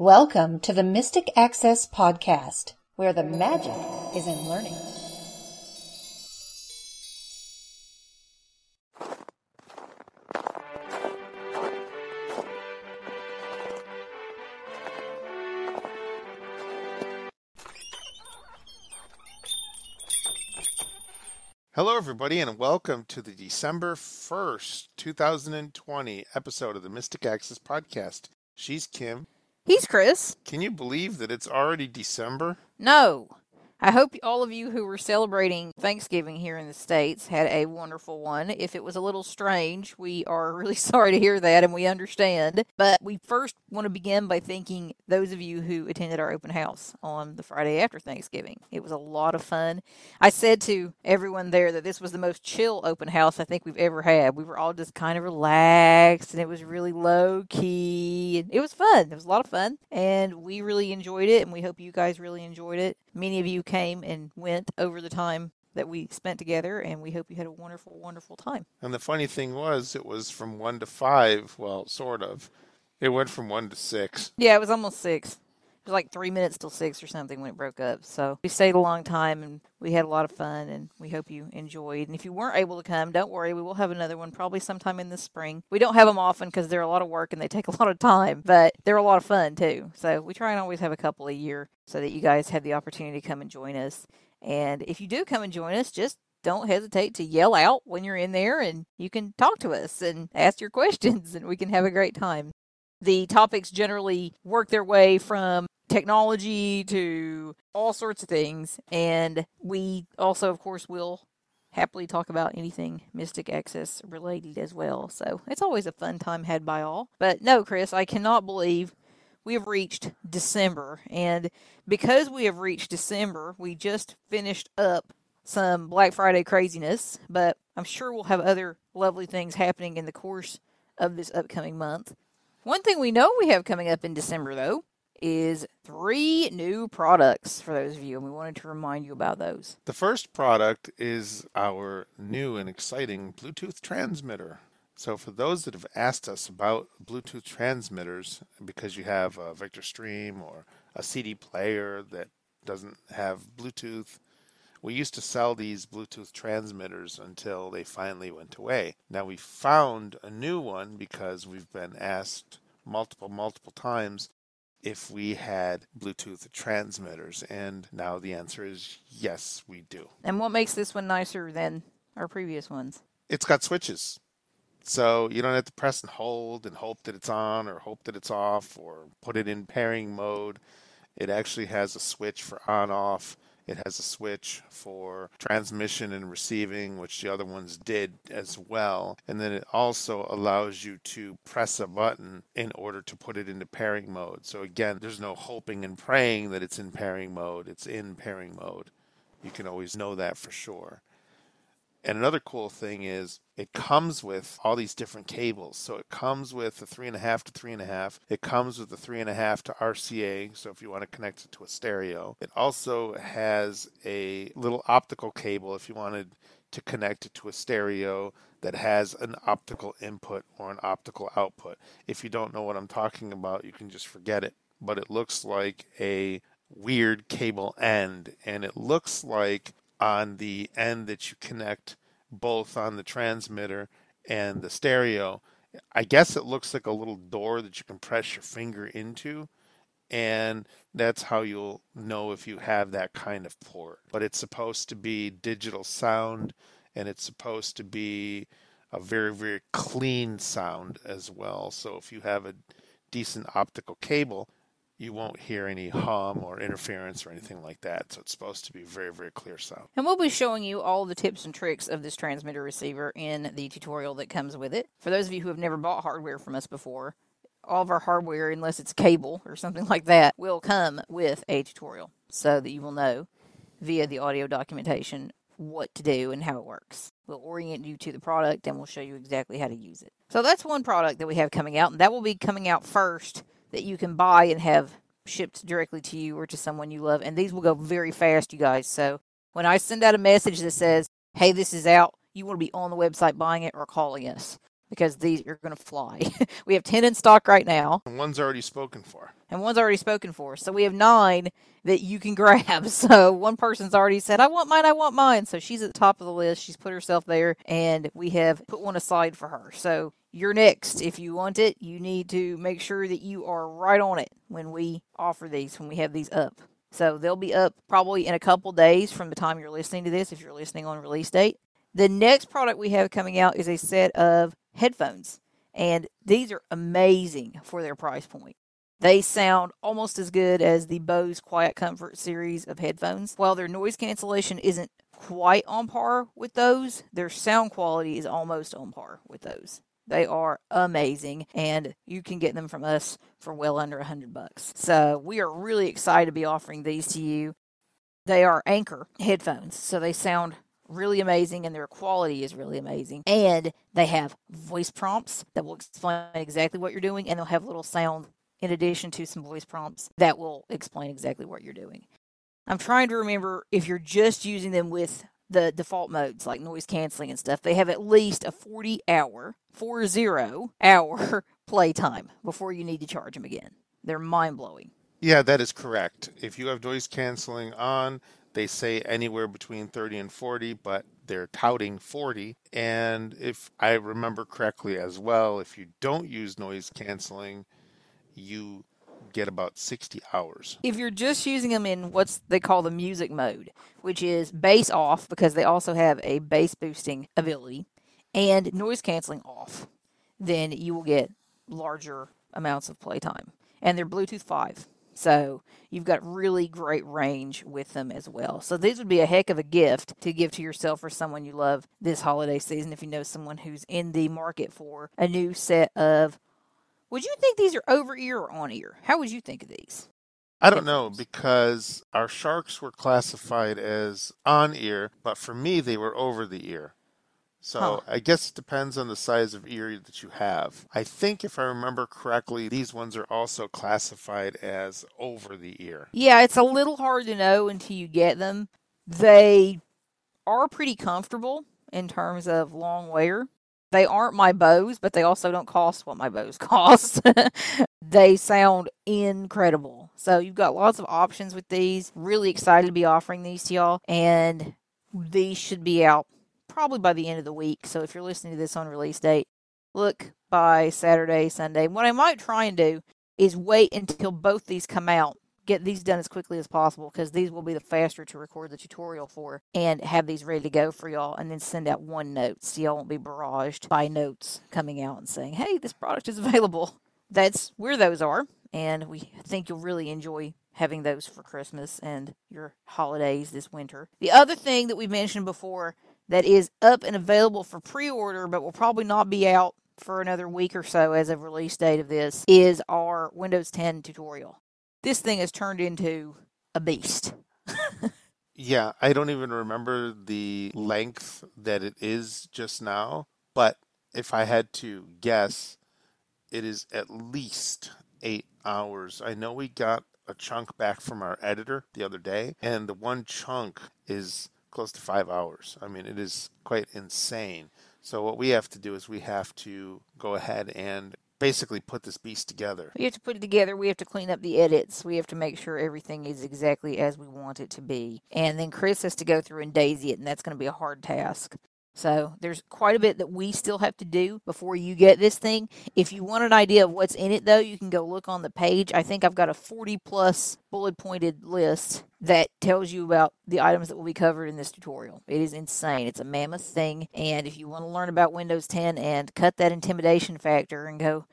Welcome to the Mystic Access Podcast, where the magic is in learning. Hello, everybody, and welcome to the December 1st, 2020 episode of the Mystic Access Podcast. She's Kim. He's Chris. Can you believe that it's already December? No. I hope all of you who were celebrating Thanksgiving here in the States had a wonderful one. If it was a little strange, we are really sorry to hear that and we understand. But we first want to begin by thanking those of you who attended our open house on the Friday after Thanksgiving. It was a lot of fun. I said to everyone there that this was the most chill open house I think we've ever had. We were all just kind of relaxed and it was really low key. It was fun. It was a lot of fun and we really enjoyed it and we hope you guys really enjoyed it. Many of you came and went over the time that we spent together, and we hope you had a wonderful, wonderful time. And the funny thing was, it was from 1 to 5. Well, sort of. It went from 1 to 6. Yeah, it was almost six. Was like three minutes till six or something when it broke up. So we stayed a long time and we had a lot of fun and we hope you enjoyed. And if you weren't able to come, don't worry. We will have another one probably sometime in the spring. We don't have them often because they're a lot of work and they take a lot of time, but they're a lot of fun too. So we try and always have a couple a year so that you guys have the opportunity to come and join us. And if you do come and join us, just don't hesitate to yell out when you're in there and you can talk to us and ask your questions and we can have a great time. The topics generally work their way from technology to all sorts of things. And we also, of course, will happily talk about anything Mystic Access related as well. So it's always a fun time had by all. But no, Chris, I cannot believe we have reached December. And because we have reached December, we just finished up some Black Friday craziness, but I'm sure we'll have other lovely things happening in the course of this upcoming month. One thing we know we have coming up in December, though, is three new products for those of you, and we wanted to remind you about those. The first product is our new and exciting Bluetooth transmitter. So, for those that have asked us about Bluetooth transmitters, because you have a Victor Stream or a CD player that doesn't have Bluetooth, we used to sell these Bluetooth transmitters until they finally went away. Now we found a new one because we've been asked multiple, multiple times if we had Bluetooth transmitters, and now the answer is yes, we do. And what makes this one nicer than our previous ones? It's got switches. So you don't have to press and hold and hope that it's on or hope that it's off or put it in pairing mode. It actually has a switch for on off. It has a switch for transmission and receiving, which the other ones did as well. And then it also allows you to press a button in order to put it into pairing mode. So again, there's no hoping and praying that it's in pairing mode. It's in pairing mode. You can always know that for sure. And another cool thing is it comes with all these different cables. So it comes with a three and a half to three and a half. It comes with a three and a half to RCA. So if you want to connect it to a stereo, it also has a little optical cable if you wanted to connect it to a stereo that has an optical input or an optical output. If you don't know what I'm talking about, you can just forget it. But it looks like a weird cable end, and it looks like on the end that you connect both on the transmitter and the stereo. I guess it looks like a little door that you can press your finger into, and that's how you'll know if you have that kind of port. But it's supposed to be digital sound, and it's supposed to be a very, very clean sound as well. So if you have a decent optical cable, you won't hear any hum or interference or anything like that. So it's supposed to be very, very clear sound. And we'll be showing you all the tips and tricks of this transmitter receiver in the tutorial that comes with it. For those of you who have never bought hardware from us before, all of our hardware, unless it's cable or something like that, will come with a tutorial so that you will know via the audio documentation what to do and how it works. We'll orient you to the product and we'll show you exactly how to use it. So that's one product that we have coming out, and that will be coming out first that you can buy and have shipped directly to you or to someone you love. And these will go very fast, you guys. So when I send out a message that says, hey, this is out, you want to be on the website buying it or calling us because these are going to fly. we have 10 in stock right now. And one's already spoken for. and one's already spoken for. So we have nine that you can grab. So one person's already said, I want mine, I want mine. So she's at the top of the list. She's put herself there, and we have put one aside for her. So you're next. If you want it, you need to make sure that you are right on it when we offer these, when we have these up. So they'll be up probably in a couple days from the time you're listening to this, if you're listening on release date. The next product we have coming out is a set of headphones, and these are amazing for their price point. They sound almost as good as the Bose Quiet Comfort series of headphones. While their noise cancellation isn't quite on par with those, their sound quality is almost on par with those. They are amazing, and you can get them from us for well under a hundred bucks. So we are really excited to be offering these to you. They are Anker headphones, so they sound really amazing and their quality is really amazing. And they have voice prompts that will explain exactly what you're doing, and they'll have little sound in addition to some voice prompts that will explain exactly what you're doing. I'm trying to remember if you're just using them with the default modes like noise canceling and stuff, they have at least a 40 hour, 40 hour playtime before you need to charge them again. They're mind blowing. Yeah, that is correct. If you have noise canceling on, they say anywhere between 30 and 40, but they're touting 40. And if I remember correctly as well, if you don't use noise canceling, you get about 60 hours. If you're just using them in what's they call the music mode, which is bass off because they also have a bass boosting ability and noise canceling off, then you will get larger amounts of playtime. And they're Bluetooth 5. So you've got really great range with them as well. So these would be a heck of a gift to give to yourself or someone you love this holiday season if you know someone who's in the market for a new set of would you think these are over ear or on ear? How would you think of these? I don't know because our sharks were classified as on ear, but for me they were over the ear. So Huh. I guess it depends on the size of ear that you have. I think if I remember correctly, these ones are also classified as over the ear. Yeah, it's a little hard to know until you get them. They are pretty comfortable in terms of long wear. They aren't my Bose, but they also don't cost what my Bose cost. they sound incredible. So you've got lots of options with these. Really excited to be offering these to y'all. And these should be out probably by the end of the week. So if you're listening to this on release date, look by Saturday, Sunday. What I might try and do is wait until both these come out get these done as quickly as possible because these will be the faster to record the tutorial for and have these ready to go for y'all and then send out one note so y'all won't be barraged by notes coming out and saying hey this product is available. That's where those are and we think you'll really enjoy having those for christmas and your holidays this winter. The other thing that we mentioned before that is up and available for pre-order but will probably not be out for another week or so as of release date of this is our windows 10 tutorial this thing has turned into a beast. Yeah, I don't even remember the length that it is just now, but if I had to guess, it is at least eight hours. I know we got a chunk back from our editor the other day, and the one chunk is close to five hours. I mean, it is quite insane. So, what we have to do is we have to go ahead and basically put this beast together. We have to put it together. We have to clean up the edits. We have to make sure everything is exactly as we want it to be. And then Chris has to go through and daisy it, and that's going to be a hard task. So there's quite a bit that we still have to do before you get this thing. If you want an idea of what's in it, though, you can go look on the page. I think I've got a 40 plus bullet pointed list that tells you about the items that will be covered in this tutorial. It is insane. It's a mammoth thing. And if you want to learn about Windows 10 and cut that intimidation factor and go,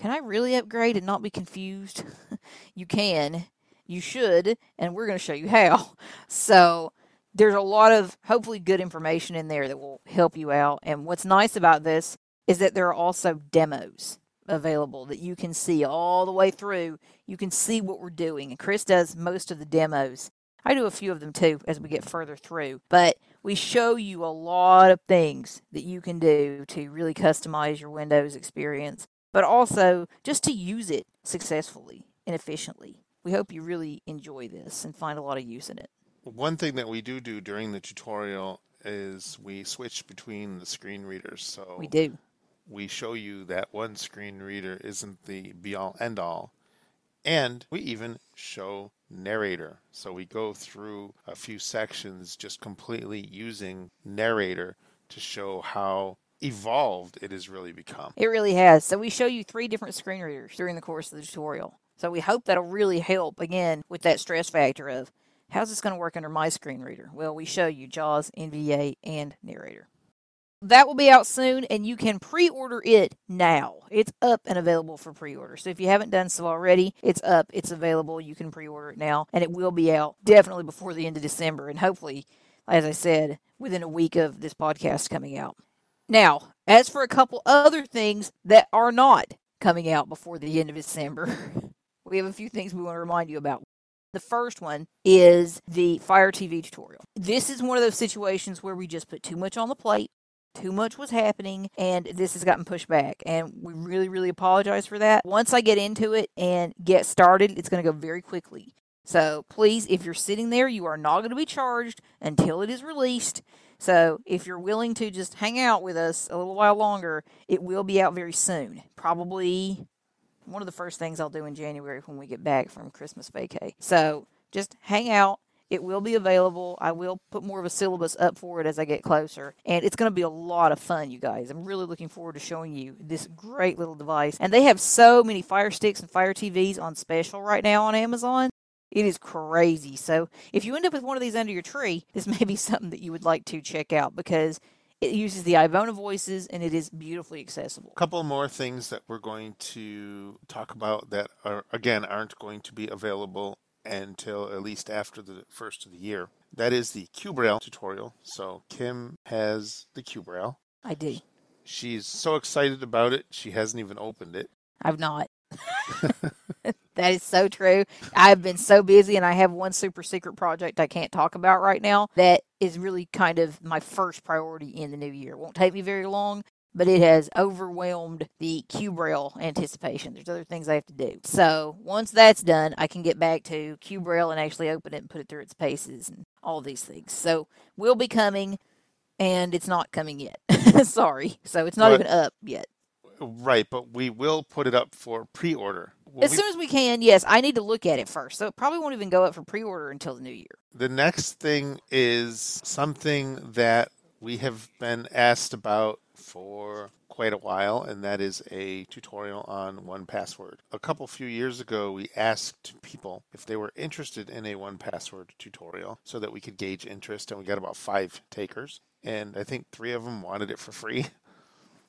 can I really upgrade and not be confused? you can. You should. And we're going to show you how. So there's a lot of hopefully good information in there that will help you out. And what's nice about this is that there are also demos available that you can see all the way through. You can see what we're doing. And Chris does most of the demos. I do a few of them too as we get further through. But we show you a lot of things that you can do to really customize your Windows experience, but also just to use it successfully and efficiently. We hope you really enjoy this and find a lot of use in it. One thing that we do do during the tutorial is we switch between the screen readers. So We do. we show you that one screen reader isn't the be all end all. And we even show narrator. So we go through a few sections just completely using narrator to show how evolved it has really become. It really has. So we show you three different screen readers during the course of the tutorial. So we hope that'll really help again with that stress factor of how's this going to work under my screen reader? Well, we show you JAWS, NVDA, and narrator. That will be out soon, and you can pre order it now. It's up and available for pre order. So if you haven't done so already, it's up, it's available. You can pre order it now, and it will be out definitely before the end of December, and hopefully, as I said, within a week of this podcast coming out. Now, as for a couple other things that are not coming out before the end of December, we have a few things we want to remind you about. The first one is the Fire TV tutorial. This is one of those situations where we just put too much on the plate too much was happening and this has gotten pushed back and we really really apologize for that. Once i get into it and get started it's going to go very quickly. So please if you're sitting there you are not going to be charged until it is released. So if you're willing to just hang out with us a little while longer it will be out very soon probably one of the first things i'll do in january when we get back from christmas vacay so just hang out it will be available. I will put more of a syllabus up for it as I get closer. And it's going to be a lot of fun, you guys. I'm really looking forward to showing you this great little device. And they have so many Fire Sticks and Fire TVs on special right now on Amazon. It is crazy. So if you end up with one of these under your tree, this may be something that you would like to check out because it uses the Ivona voices and it is beautifully accessible. A couple more things that we're going to talk about that are again aren't going to be available until at least after the first of the year. That is the QBraille tutorial. So Kim has the QBraille. I do. She's so excited about it, she hasn't even opened it. I've not. that is so true. I've been so busy and I have one super secret project I can't talk about right now that is really kind of my first priority in the new year. It won't take me very long, but it has overwhelmed the QBraille anticipation. There's other things I have to do. So once that's done, I can get back to QBraille and actually open it and put it through its paces and all these things. So we'll be coming, and it's not coming yet. Sorry. So it's not but, even up yet. Right, but we will put it up for pre-order. as we, soon as we can, yes. I need to look at it first. So it probably won't even go up for pre-order until the new year. The next thing is something that we have been asked about for quite a while, and that is a tutorial on 1Password. A couple few years ago, we asked people if they were interested in a 1Password tutorial so that we could gauge interest, and we got about five takers. And I think three of them wanted it for free,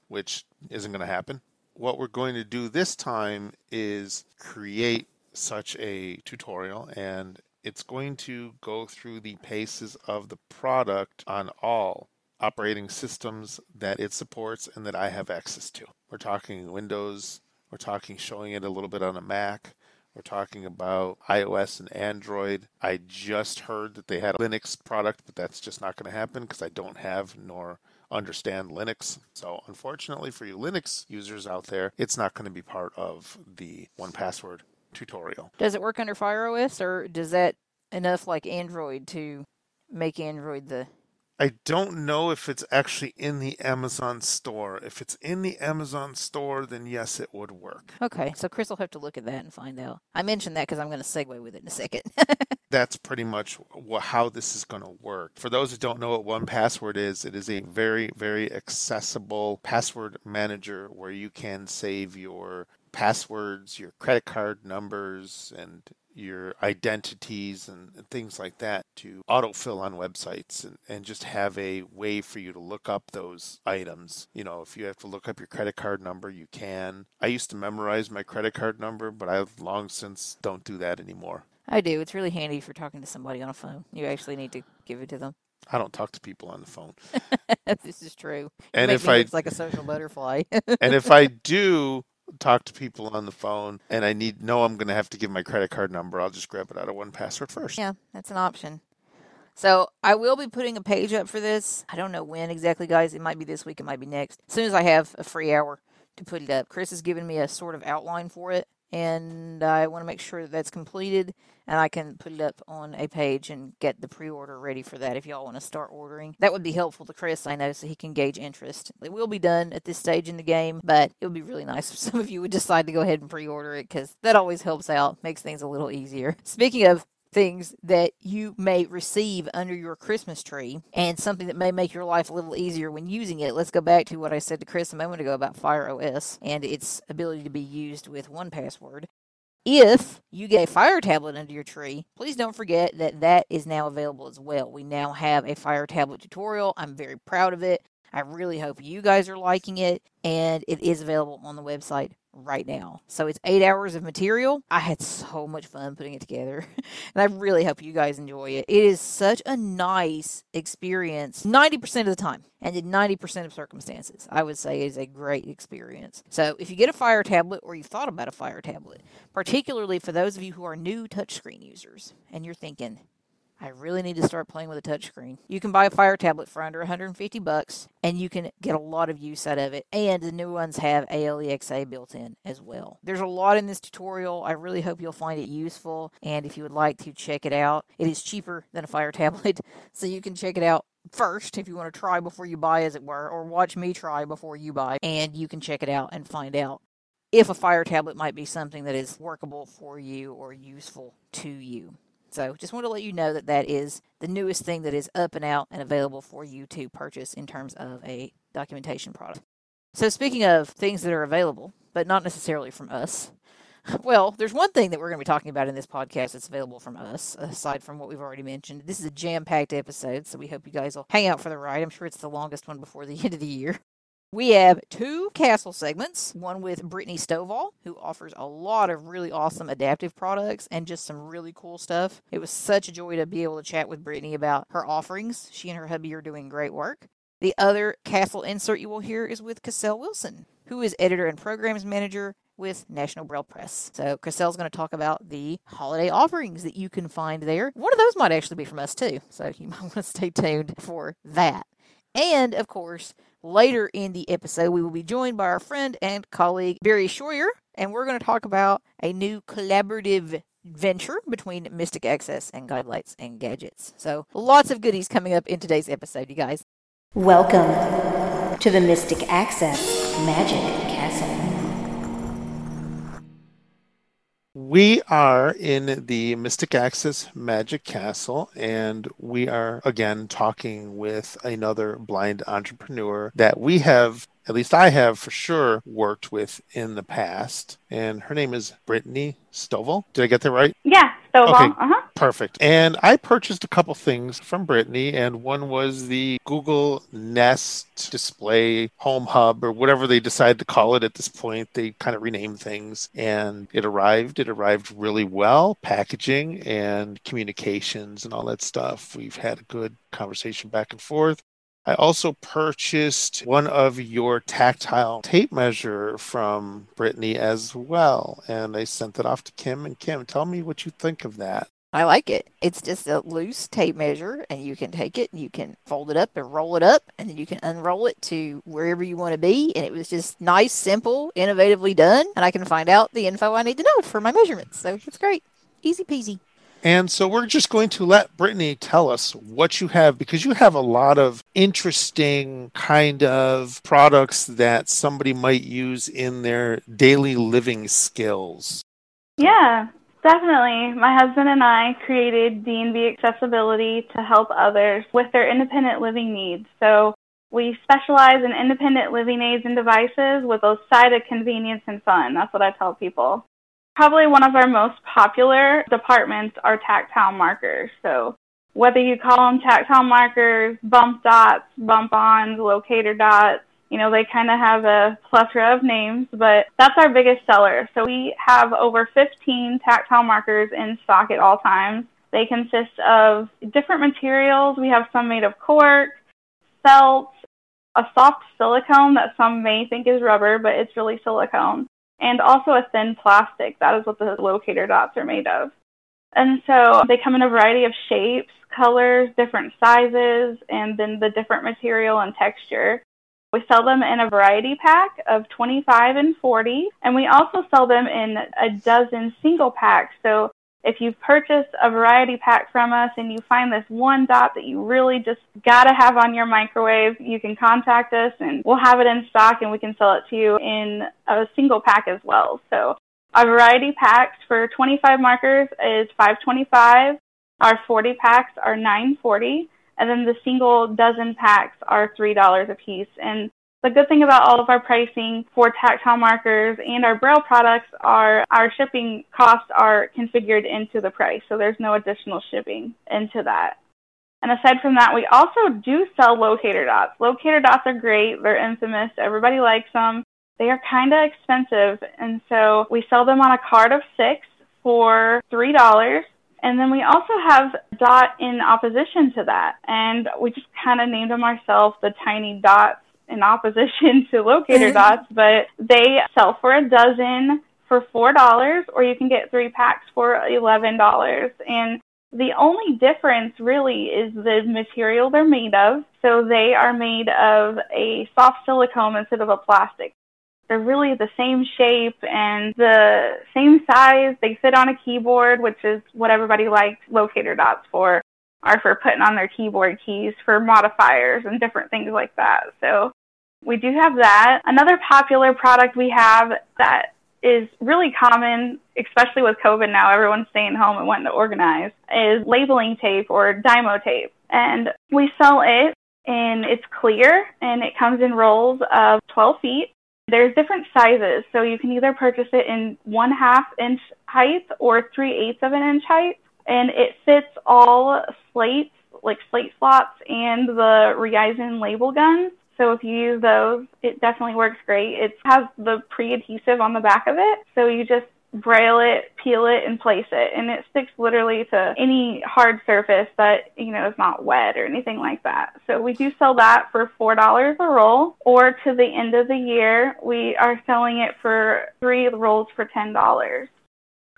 which isn't going to happen. What we're going to do this time is create such a tutorial and it's going to go through the paces of the product on all operating systems that it supports and that I have access to. We're talking Windows, we're talking showing it a little bit on a Mac, we're talking about iOS and Android. I just heard that they had a Linux product, but that's just not going to happen because I don't have nor understand Linux. So, unfortunately for you Linux users out there, it's not going to be part of the 1Password tutorial. Does it work under Fire OS or does that enough like Android to make Android the I don't know if it's actually in the Amazon store. If it's in the Amazon store, then yes, it would work. Okay, so Chris will have to look at that and find out. I mentioned that because I'm going to segue with it in a second. That's pretty much how this is going to work. For those who don't know what 1Password is, it is a very, very accessible password manager where you can save your passwords, your credit card numbers, and your identities and, things like that to autofill on websites and, and just have a way for you to look up those items. You know, if you have to look up your credit card number, you can. I used to memorize my credit card number, but I've long since don't do that anymore. I do. It's really handy for talking to somebody on a phone. You actually need to give it to them. I don't talk to people on the phone. this is true. And if I, it's like a social butterfly. and if I do, talk to people on the phone and I need know I'm going to have to give my credit card number, I'll just grab it out of 1Password first. Yeah, that's an option. So I will be putting a page up for this. I don't know when exactly, guys. It might be this week. It might be next. As soon as I have a free hour to put it up, Chris has given me a sort of outline for it. and I want to make sure that that's completed and I can put it up on a page and get the pre-order ready for that if y'all want to start ordering. That would be helpful to Chris, I know, so he can gauge interest. It will be done at this stage in the game, but it would be really nice if some of you would decide to go ahead and pre-order it because that always helps out, makes things a little easier. Speaking of things that you may receive under your Christmas tree and something that may make your life a little easier when using it. Let's go back to what I said to Chris a moment ago about Fire OS and its ability to be used with 1Password. If you get a fire tablet under your tree, please don't forget that that is now available as well. We now have a fire tablet tutorial. I'm very proud of it. I really hope you guys are liking it, and it is available on the website right now. So it's eight hours of material. I had so much fun putting it together, and I really hope you guys enjoy it. It is such a nice experience 90% of the time, and in 90% of circumstances, I would say it is a great experience. So if you get a Fire tablet or you've thought about a Fire tablet, particularly for those of you who are new touchscreen users, and you're thinking, I really need to start playing with a touchscreen. You can buy a Fire tablet for under 150 bucks, and you can get a lot of use out of it. And the new ones have ALEXA built in as well. There's a lot in this tutorial. I really hope you'll find it useful. And if you would like to check it out, it is cheaper than a Fire tablet, so you can check it out first if you want to try before you buy, as it were, or watch me try before you buy, and you can check it out and find out if a Fire tablet might be something that is workable for you or useful to you. So just want to let you know that that is the newest thing that is up and out and available for you to purchase in terms of a documentation product. So speaking of things that are available, but not necessarily from us, well, there's one thing that we're going to be talking about in this podcast that's available from us, aside from what we've already mentioned. This is a jam packed episode, so we hope you guys will hang out for the ride. I'm sure it's the longest one before the end of the year. We have two castle segments, one with Brittany Stovall, who offers a lot of really awesome adaptive products and just some really cool stuff. It was such a joy to be able to chat with Brittany about her offerings. She and her hubby are doing great work. The other castle insert you will hear is with Cassell Wilson, who is editor and programs manager with National Braille Press. So Cassell's going to talk about the holiday offerings that you can find there. One of those might actually be from us too, so you might want to stay tuned for that. And of course, later in the episode, we will be joined by our friend and colleague Barry Schroyer, and we're going to talk about a new collaborative venture between Mystic Access and Guidelights and Gadgets. So, lots of goodies coming up in today's episode, you guys. Welcome to the Mystic Access Magic We are in the Mystic Access Magic Castle, and we are again talking with another blind entrepreneur that we have, at least I have for sure, worked with in the past. And her name is Brittany Stovall. Did I get that right? Yeah, Stovall. Okay. Uh-huh. Perfect. And I purchased a couple things from Brittany, and one was the Google Nest Display Home Hub, or whatever they decide to call it at this point. They kind of rename things, and it arrived. It arrived really well, packaging and communications and all that stuff. We've had a good conversation back and forth. I also purchased one of your tactile tape measure from Brittany as well, and I sent it off to Kim. And Kim, tell me what you think of that. I like it. It's just a loose tape measure, and you can take it and you can fold it up and roll it up, and then you can unroll it to wherever you want to be. And it was just nice, simple, innovatively done, and I can find out the info I need to know for my measurements. So it's great. Easy peasy. And so we're just going to let Brittany tell us what you have because you have a lot of interesting kind of products that somebody might use in their daily living skills. Yeah, definitely. My husband and I created D&B Accessibility to help others with their independent living needs. So we specialize in independent living aids and devices with a side of convenience and fun. That's what I tell people. Probably one of our most popular departments are tactile markers. So whether you call them tactile markers, bump dots, bump ons, locator dots, you know, they kind of have a plethora of names, but that's our biggest seller. So we have over 15 tactile markers in stock at all times. They consist of different materials. We have some made of cork, felt, a soft silicone that some may think is rubber, but it's really silicone, and also a thin plastic. That is what the locator dots are made of. And so they come in a variety of shapes, colors, different sizes, and then the different material and texture. We sell them in a variety pack of 25 and 40, and we also sell them in a dozen single packs. So if you purchase a variety pack from us and you find this one dot that you really just gotta have on your microwave, you can contact us and we'll have it in stock and we can sell it to you in a single pack as well. So our variety packs for 25 markers is 525. Our 40 packs are 940 and then the single dozen packs are $3 a piece. And the good thing about all of our pricing for tactile markers and our Braille products are our shipping costs are configured into the price, so there's no additional shipping into that. And aside from that, we also do sell locator dots. Locator dots are great. They're infamous. Everybody likes them. They are kind of expensive, and so we sell them on a card of six for $3. And then we also have dot in opposition to that. And we just kind of named them ourselves the tiny dots in opposition to locator mm-hmm. dots, but they sell for a dozen for four dollars, or you can get three packs for eleven dollars. And the only difference really is the material they're made of. So they are made of a soft silicone instead of a plastic. They're really the same shape and the same size. They fit on a keyboard, which is what everybody likes locator dots for, are for putting on their keyboard keys for modifiers and different things like that. So we do have that. Another popular product we have that is really common, especially with COVID now, everyone's staying home and wanting to organize, is labeling tape or Dymo tape. And we sell it and it's clear and it comes in rolls of 12 feet. There's different sizes, so you can either purchase it in one half inch height or three eighths of an inch height. And it fits all slates, like slate slots, and the Reizen label guns. So if you use those, it definitely works great. It has the pre-adhesive on the back of it, so you just braille it, peel it, and place it, and it sticks literally to any hard surface that you know is not wet or anything like that. So we do sell that for four dollars a roll, or to the end of the year, we are selling it for three rolls for ten dollars.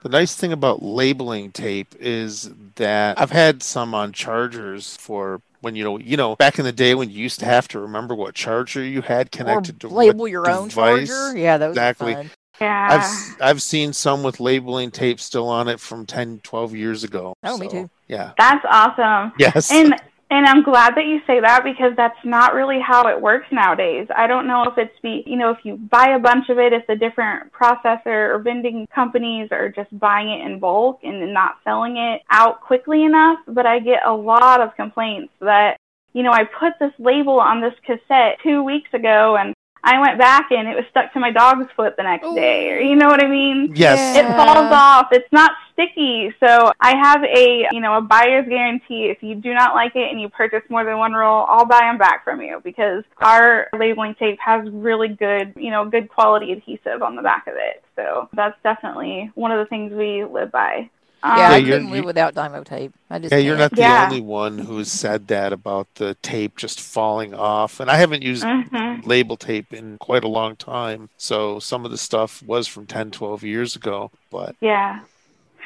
The nice thing about labeling tape is that I've had some on chargers for when you know you know back in the day when you used to have to remember what charger you had connected or to label your device. own charger. Yeah, those exactly. Fun. Yeah. I've I've seen some with labeling tape still on it from 10, 12 years ago. Oh, so, me too. Yeah. That's awesome. Yes. And and I'm glad that you say that because that's not really how it works nowadays. I don't know if it's be, you know, if you buy a bunch of it, if the different processor or vending companies are just buying it in bulk and not selling it out quickly enough. But I get a lot of complaints that, you know, I put this label on this cassette two weeks ago and I went back and it was stuck to my dog's foot the next Ooh. day, or you know what I mean? Yes. It falls off. It's not sticky. So I have a, you know, a buyer's guarantee. If you do not like it and you purchase more than one roll, I'll buy them back from you because our labeling tape has really good, you know, good quality adhesive on the back of it. So that's definitely one of the things we live by. Um, yeah, I couldn't live without Dymo tape. I just yeah, can't. you're not the yeah. only one who's said that about the tape just falling off. And I haven't used mm-hmm. label tape in quite a long time, so some of the stuff was from 10, 12 years ago. But yeah,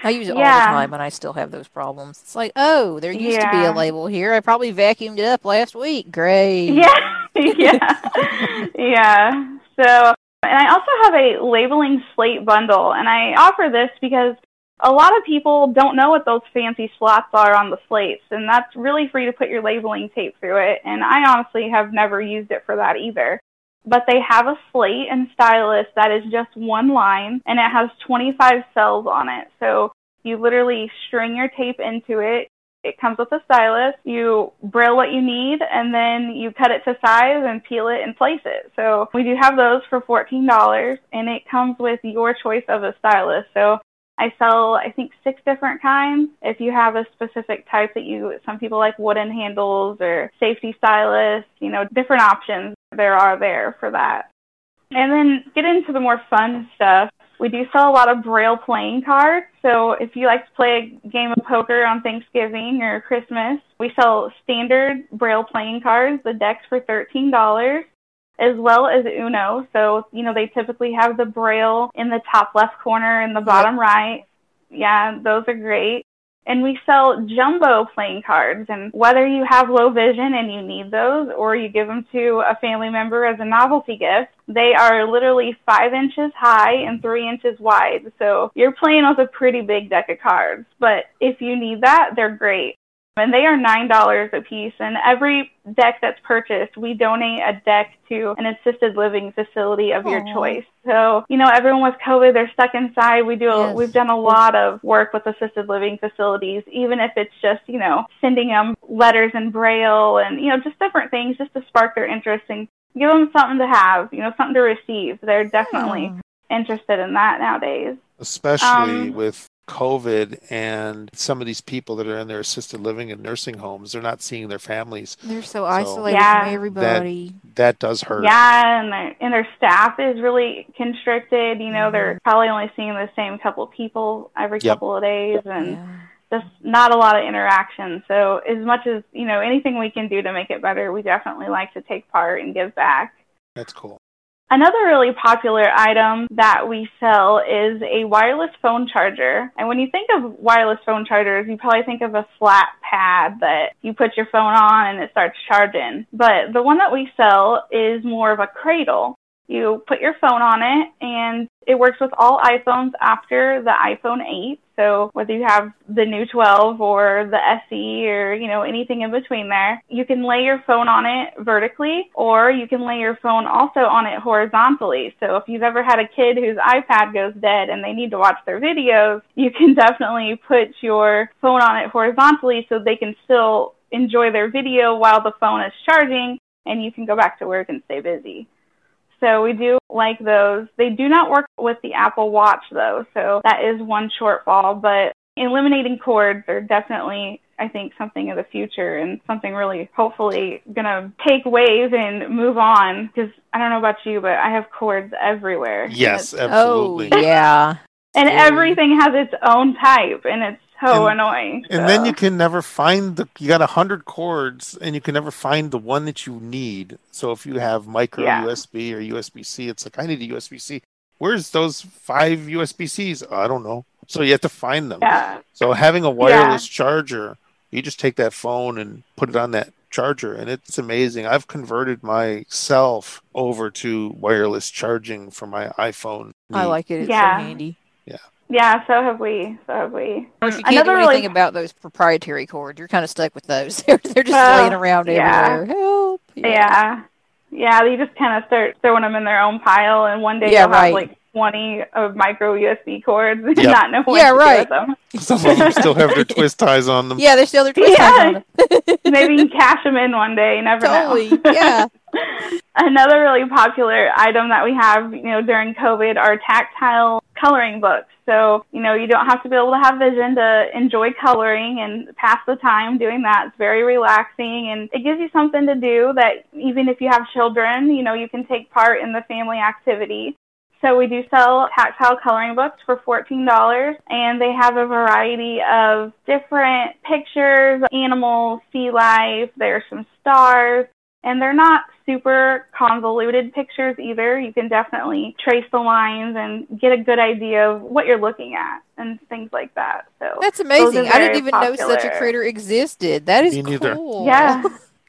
I use it yeah. all the time, and I still have those problems. It's like, oh, there used yeah. to be a label here. I probably vacuumed it up last week. Great. Yeah, yeah, yeah. So, and I also have a labeling slate bundle, and I offer this because a lot of people don't know what those fancy slots are on the slates, and that's really free to put your labeling tape through it. And I honestly have never used it for that either. But they have a slate and stylus that is just one line, and it has 25 cells on it. So you literally string your tape into it. It comes with a stylus. You braille what you need, and then you cut it to size and peel it and place it. So we do have those for $14, and it comes with your choice of a stylus. So I sell, I think, six different kinds. If you have a specific type that you, some people like wooden handles or safety stylus, you know, different options there are there for that. And then get into the more fun stuff. We do sell a lot of Braille playing cards. So if you like to play a game of poker on Thanksgiving or Christmas, we sell standard Braille playing cards, the decks for $13 as well as Uno. So, you know, they typically have the braille in the top left corner and the bottom right. Yeah, those are great. And we sell jumbo playing cards. And whether you have low vision and you need those, or you give them to a family member as a novelty gift, they are literally five inches high and three inches wide. So you're playing with a pretty big deck of cards. But if you need that, they're great and they are nine dollars a piece. And every deck that's purchased we donate a deck to an assisted living facility of your choice. So you know everyone with covid they're stuck inside. We do a, Yes. we've done a lot of work with assisted living facilities even if it's just you know sending them letters in braille and you know just different things just to spark their interest and give them something to have you know something to receive. They're definitely interested in that nowadays. Especially Um, with COVID and some of these people that are in their assisted living and nursing homes, they're not seeing their families. They're so isolated Yeah. from everybody. That does hurt. Yeah, and their and their staff is really constricted. You know, they're mm-hmm. probably only seeing the same couple people every Yep. couple of days, and Yeah. just not a lot of interaction. So, as much as you know, anything we can do to make it better, we definitely like to take part and give back. That's cool. Another really popular item that we sell is a wireless phone charger. And when you think of wireless phone chargers, you probably think of a flat pad that you put your phone on and it starts charging. But the one that we sell is more of a cradle. You put your phone on it and it works with all iPhones after the iPhone 8. So whether you have the new 12 or the SE or, you know, anything in between there, you can lay your phone on it vertically or you can lay your phone also on it horizontally. So if you've ever had a kid whose iPad goes dead and they need to watch their videos, you can definitely put your phone on it horizontally so they can still enjoy their video while the phone is charging and you can go back to work and stay busy. So we do like those. They do not work with the Apple Watch though, so that is one shortfall. But eliminating cords are definitely, I think, something of the future and something really hopefully gonna take wave and move on. Because I don't know about you, but I have cords everywhere. Yes, absolutely. Oh, yeah. and Totally. everything has its own type, and it's so And- annoying. And then you can never find the you got a hundred cords and you can never find the one that you need. So if you have micro Yeah. USB or USB C, it's like I need a USB C. Where's those five USB Cs? I don't know. So you have to find them. yeah. So having a wireless charger, you just take that phone and put it on that charger and it's amazing. I've converted myself over to wireless charging for my iPhone. I like it. It's Yeah. so handy. Yeah, so have we. So have we. Of course, you can't Another do really- about those proprietary cords. You're kind of stuck with those. They're, they're just Well, laying around yeah. everywhere. Help. Yeah. Yeah, yeah you just kind of start throwing them in their own pile, and one day Yeah, you'll have like 20 of micro USB cords and Yep. not know what Yeah, to right. do with them. Some of them still have their twist ties on them. Yeah, they're still their twist ties Yeah. on them. Maybe you can cash them in one day. You never totally. know. Yeah. Another really popular item that we have, you know, during COVID are tactile coloring books. So, you know, you don't have to be able to have vision to enjoy coloring and pass the time doing that. It's very relaxing and it gives you something to do that even if you have children, you know, you can take part in the family activity. So we do sell tactile coloring books for $14 and they have a variety of different pictures, animals, sea life, there's some stars, and they're not super convoluted pictures either. You can definitely trace the lines and get a good idea of what you're looking at and things like that. So That's amazing. I didn't very even know such a popular. critter existed. That is Me cool. yeah,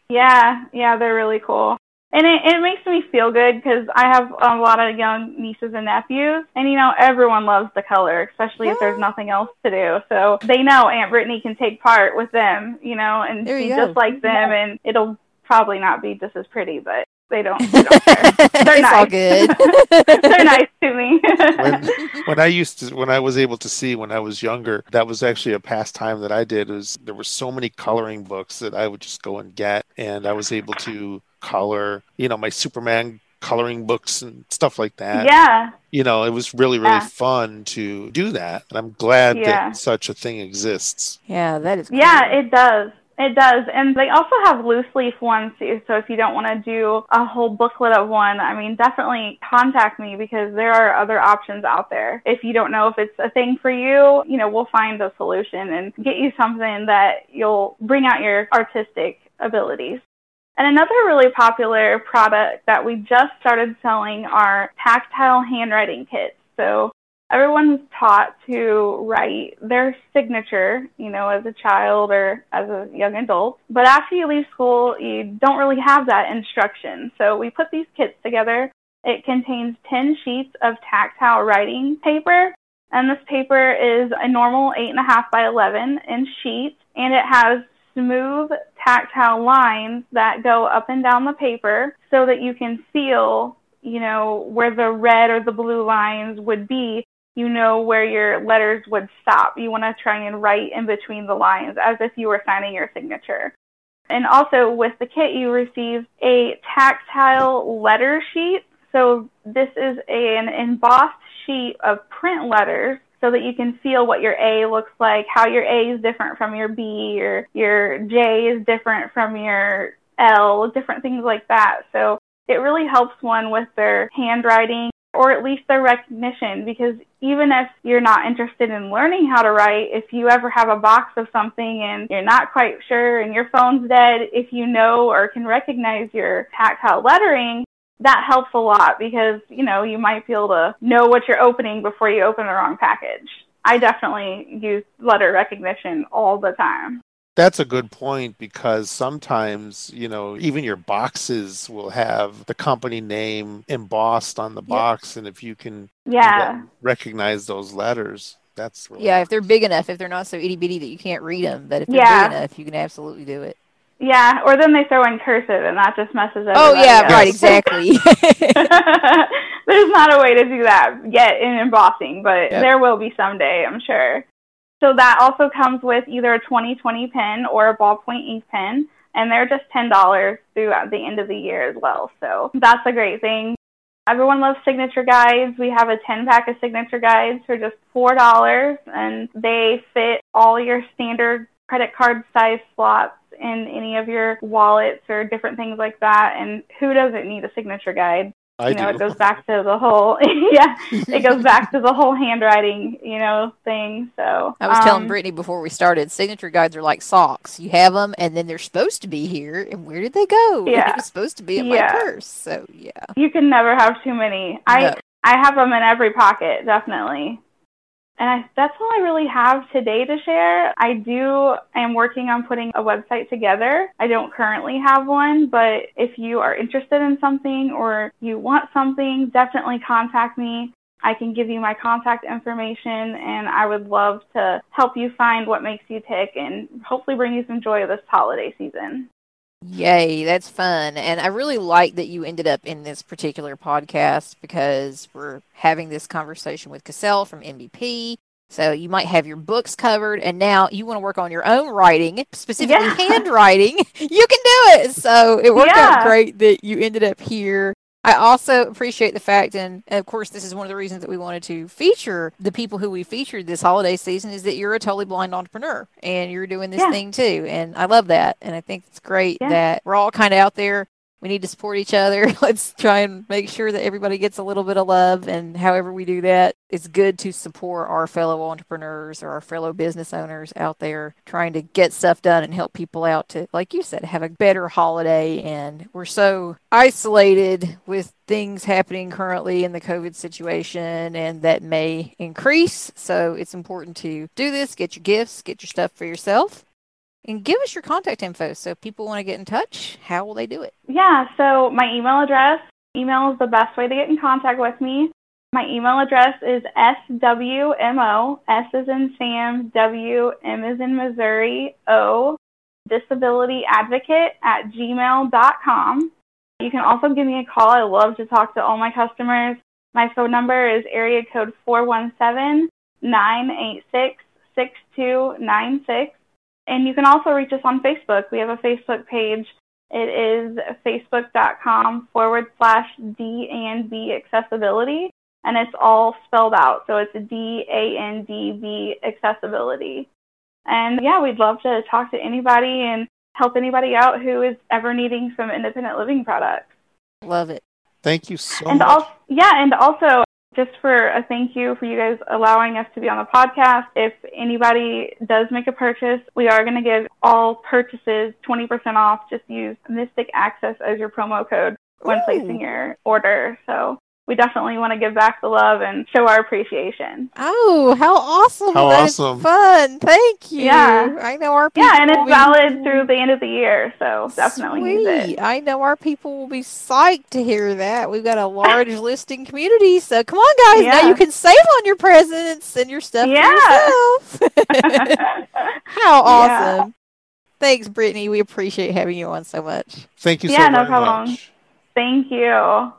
yeah, yeah, they're really cool. And it, it makes me feel good because I have a lot of young nieces and nephews, and you know everyone loves the color, especially if there's nothing else to do. So they know Aunt Brittany can take part with them, you know, and There be just like them, and it'll probably not be just as pretty, but they don't, they don't care. They're it's nice. all good. They're nice to me. when when I used to when I was able to see when I was younger, that was actually a pastime that I did. Was there were so many coloring books that I would just go and get, and I was able to color, you know, my Superman coloring books and stuff like that. yeah, You know, it was really really Yeah. fun to do that, and I'm glad Yeah. that such a thing exists. yeah, that is. yeah, it does. It does. And they also have loose leaf ones too. So if you don't want to do a whole booklet of one, I mean, definitely contact me because there are other options out there. If you don't know if it's a thing for you, you know, we'll find a solution and get you something that you'll bring out your artistic abilities. And another really popular product that we just started selling are tactile handwriting kits. So everyone's taught to write their signature, you know, as a child or as a young adult. But after you leave school, you don't really have that instruction. So we put these kits together. It contains 10 sheets of tactile writing paper. And this paper is a normal 8.5 by 11 inch sheet. And it has smooth tactile lines that go up and down the paper so that you can feel you know, where the red or the blue lines would be you know where your letters would stop. You want to try and write in between the lines as if you were signing your signature. And also with the kit, you receive a tactile letter sheet. So this is an embossed sheet of print letters so that you can feel what your A looks like, how your A is different from your B, or your J is different from your L, different things like that. So it really helps one with their handwriting or at least their recognition because even if you're not interested in learning how to write, if you ever have a box of something and you're not quite sure and your phone's dead, if you know or can recognize your tactile lettering, that helps a lot because, you know, you might be able to know what you're opening before you open the wrong package. I definitely use letter recognition all the time. That's a good point because sometimes, you know, even your boxes will have the company name embossed on the yep. box. And if you can yeah. Re- recognize those letters, that's really Yeah, nice. if they're big enough, if they're not so itty bitty that you can't read them, but if they're yeah. big enough, you can absolutely do it. Yeah, or then they throw in cursive and that just messes up. Oh yeah, up. right, exactly. There's not a way to do that yet in embossing, but yep. there will be someday, I'm sure. So that also comes with either a 2020 pen or a ballpoint ink pen, and they're just $10 throughout the end of the year as well. So that's a great thing. Everyone loves signature guides. We have a 10 pack of signature guides for just $4, and they fit all your standard credit card size slots in any of your wallets or different things like that. And who doesn't need a signature guide? I you know, do. it goes back to the whole yeah, it goes back to the whole handwriting, you know, thing. So I was um, telling Brittany before we started, signature guides are like socks. You have them, and then they're supposed to be here, and where did they go? Yeah, it was supposed to be in yeah. my purse. So yeah, you can never have too many. I. I have them in every pocket, definitely. And I, that's all I really have today to share. I do, I am working on putting a website together. I don't currently have one, but if you are interested in something or you want something, definitely contact me. I can give you my contact information and I would love to help you find what makes you tick and hopefully bring you some joy this holiday season. Yay, that's fun. And I really like that you ended up in this particular podcast because we're having this conversation with Cassell from NBP. So you might have your books covered, and now you want to work on your own writing, specifically yeah. handwriting. You can do it. So it worked yeah. out great that you ended up here I also appreciate the fact, and, of course, this is one of the reasons that we wanted to feature the people who we featured this holiday season is that you're a totally blind entrepreneur and you're doing this yeah. thing too. And I love that. And I think it's great yeah. that we're all kind of out there we need to support each other. Let's try and make sure that everybody gets a little bit of love. And however we do that, it's good to support our fellow entrepreneurs or our fellow business owners out there trying to get stuff done and help people out to, like you said, have a better holiday. And we're so isolated with things happening currently in the COVID situation, and that may increase. So it's important to do this, get your gifts, get your stuff for yourself and give us your contact info so if people want to get in touch. How will they do it? Yeah so my email address email is the best way to get in contact with me. My email address is swmo s is in sam w m is in missouri o disability advocate at gmail.com you can also give me a call. I love to talk to all my customers. My phone number is area code 417 986 6296 and you can also reach us on Facebook. We have a Facebook page. It is facebook.com forward slash D and B accessibility, and it's all spelled out. So it's D A N D B accessibility. And yeah, we'd love to talk to anybody and help anybody out who is ever needing some independent living products. Love it. Thank you so and much. Also, yeah, and also just for a thank you for you guys allowing us to be on the podcast. If anybody does make a purchase, we are going to give all purchases 20% off. Just use Mystic Access as your promo code when Ooh. placing your order. So we definitely want to give back the love and show our appreciation. Oh, how awesome! How That is awesome. fun. Thank you. Yeah. I know our people Yeah, and will it's be- valid through the end of the year, so definitely use it. Sweet. I know our people will be psyched to hear that. We've got a large listing community, so come on, guys. Now you can save on your presents and your stuff Yeah. for yourself. How Yeah. awesome! Thanks, Brittany. We appreciate having you on so much. Thank you Yeah, so no problem. much. Thank you.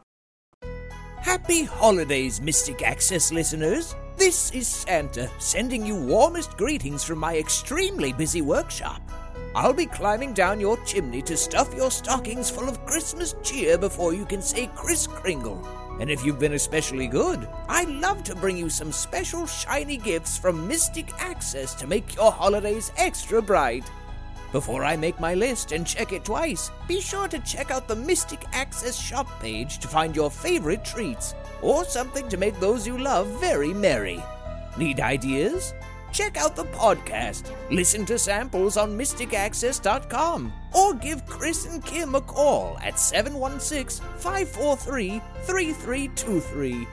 Happy holidays, Mystic Access listeners. This is Santa sending you warmest greetings from my extremely busy workshop. I'll be climbing down your chimney to stuff your stockings full of Christmas cheer before you can say Kris Kringle. And if you've been especially good, I'd love to bring you some special shiny gifts from Mystic Access to make your holidays extra bright. Before I make my list and check it twice, be sure to check out the Mystic Access shop page to find your favorite treats or something to make those you love very merry. Need ideas? Check out the podcast, listen to samples on mysticaccess.com, or give Chris and Kim a call at 716 543 3323.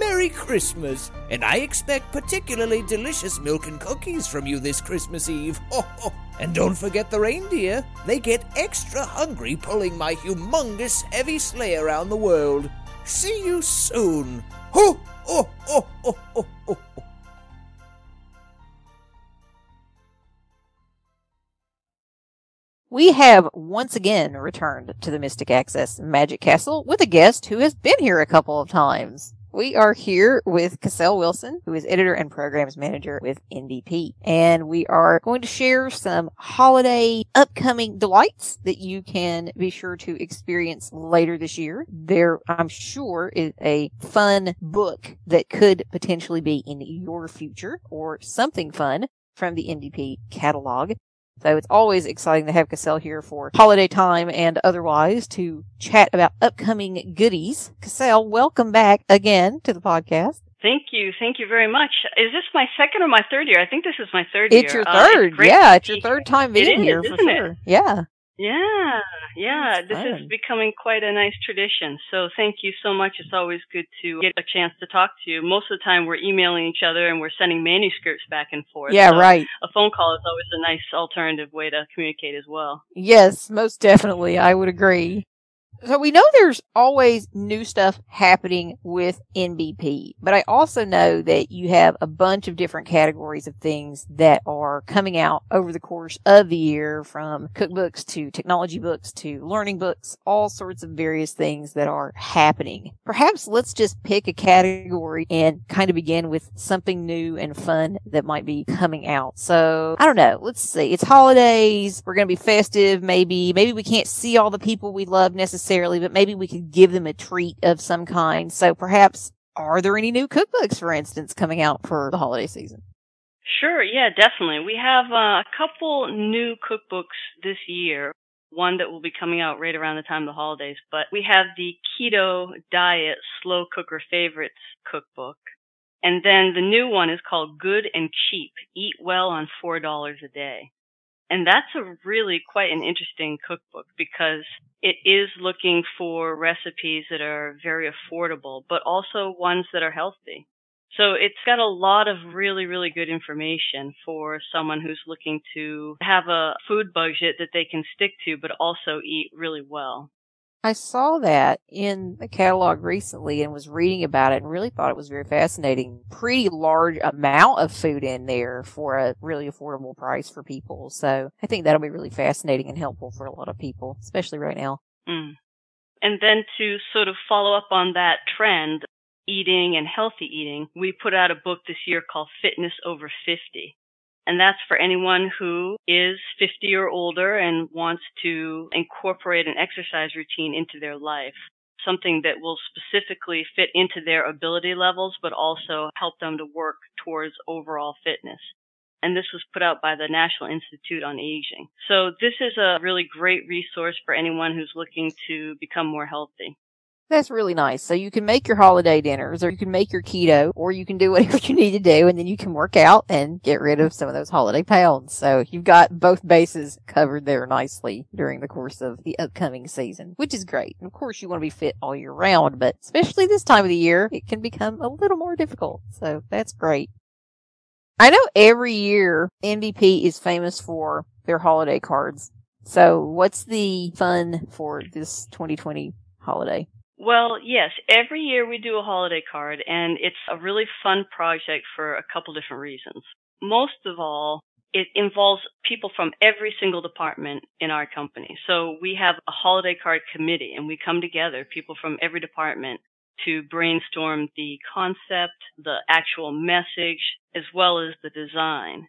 Merry Christmas, and I expect particularly delicious milk and cookies from you this Christmas Eve. And don't forget the reindeer. They get extra hungry pulling my humongous heavy sleigh around the world. See you soon. Ho, ho, ho, ho, ho, ho. We have once again returned to the Mystic Access Magic Castle with a guest who has been here a couple of times. We are here with Cassell Wilson, who is editor and programs manager with NBP. And we are going to share some holiday upcoming delights that you can be sure to experience later this year. There, I'm sure, is a fun book that could potentially be in your future or something fun from the NBP catalog. So it's always exciting to have Cassell here for holiday time and otherwise to chat about upcoming goodies. Cassell, welcome back again to the podcast. Thank you. Thank you very much. Is this my second or my third year? I think this is my third It's year. your Uh, third. yeah, it's your third time being is, here for isn't it? Yeah. Yeah, yeah. This is becoming quite a nice tradition. So thank you so much. It's always good to get a chance to talk to you. Most of the time we're emailing each other and we're sending manuscripts back and forth. Yeah, So right. A phone call is always a nice alternative way to communicate as well. Yes, most definitely. I would agree. So we know there's always new stuff happening with NBP, but I also know that you have a bunch of different categories of things that are coming out over the course of the year from cookbooks to technology books to learning books, all sorts of various things that are happening. Perhaps let's just pick a category and kind of begin with something new and fun that might be coming out. So I don't know. Let's see. It's holidays. We're going to be festive. Maybe, maybe we can't see all the people we love necessarily, but maybe we could give them a treat of some kind. So perhaps are there any new cookbooks, for instance, coming out for the holiday season? Sure, yeah, definitely. We have uh, a couple new cookbooks this year. One that will be coming out right around the time of the holidays, but we have the Keto Diet Slow Cooker Favorites cookbook. And then the new one is called Good and Cheap Eat Well on $4 a Day. And that's a really quite an interesting cookbook because it is looking for recipes that are very affordable, but also ones that are healthy. So it's got a lot of really, really good information for someone who's looking to have a food budget that they can stick to, but also eat really well. I saw that in the catalog recently and was reading about it and really thought it was very fascinating. Pretty large amount of food in there for a really affordable price for people. So I think that'll be really fascinating and helpful for a lot of people, especially right now. Mm. And then to sort of follow up on that trend, eating and healthy eating, we put out a book this year called Fitness Over 50. And that's for anyone who is 50 or older and wants to incorporate an exercise routine into their life. Something that will specifically fit into their ability levels, but also help them to work towards overall fitness. And this was put out by the National Institute on Aging. So this is a really great resource for anyone who's looking to become more healthy. That's really nice. So you can make your holiday dinners or you can make your keto or you can do whatever you need to do and then you can work out and get rid of some of those holiday pounds. So you've got both bases covered there nicely during the course of the upcoming season, which is great. And of course you want to be fit all year round, but especially this time of the year, it can become a little more difficult. So that's great. I know every year NBP is famous for their holiday cards. So what's the fun for this 2020 holiday? Well, yes, every year we do a holiday card and it's a really fun project for a couple different reasons. Most of all, it involves people from every single department in our company. So we have a holiday card committee and we come together, people from every department to brainstorm the concept, the actual message, as well as the design.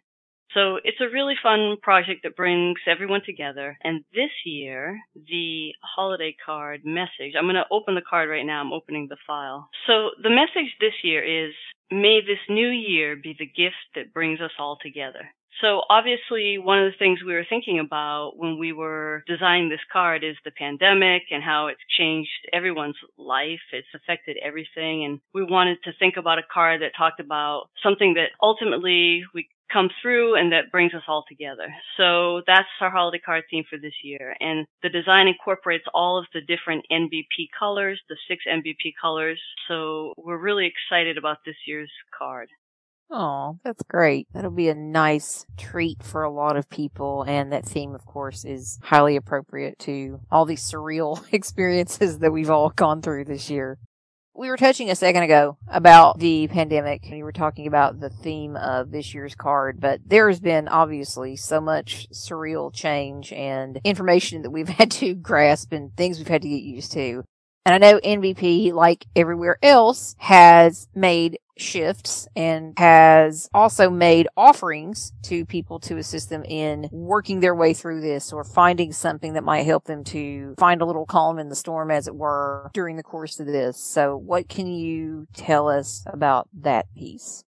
So it's a really fun project that brings everyone together. And this year, the holiday card message, I'm going to open the card right now. I'm opening the file. So the message this year is, may this new year be the gift that brings us all together. So obviously one of the things we were thinking about when we were designing this card is the pandemic and how it's changed everyone's life. It's affected everything. And we wanted to think about a card that talked about something that ultimately we come through and that brings us all together. So that's our holiday card theme for this year. And the design incorporates all of the different NBP colors, the six NBP colors. So we're really excited about this year's card. Oh, that's great. That'll be a nice treat for a lot of people. And that theme, of course, is highly appropriate to all these surreal experiences that we've all gone through this year. We were touching a second ago about the pandemic and you were talking about the theme of this year's card, but there has been obviously so much surreal change and information that we've had to grasp and things we've had to get used to. And I know NBP, like everywhere else, has made shifts and has also made offerings to people to assist them in working their way through this or finding something that might help them to find a little calm in the storm, as it were, during the course of this. So what can you tell us about that piece?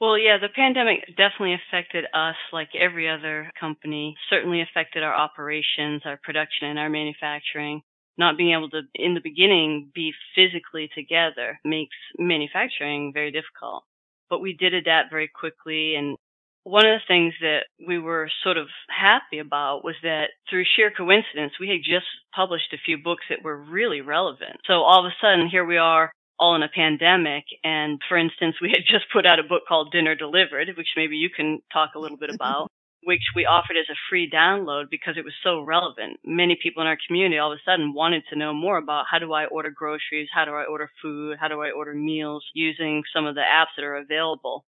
Well, yeah, the pandemic definitely affected us like every other company, certainly affected our operations, our production, and our manufacturing not being able to, in the beginning, be physically together makes manufacturing very difficult. But we did adapt very quickly. And one of the things that we were sort of happy about was that through sheer coincidence, we had just published a few books that were really relevant. So all of a sudden, here we are all in a pandemic. And for instance, we had just put out a book called Dinner Delivered, which maybe you can talk a little bit about which we offered as a free download because it was so relevant. Many people in our community all of a sudden wanted to know more about how do I order groceries, how do I order food, how do I order meals using some of the apps that are available.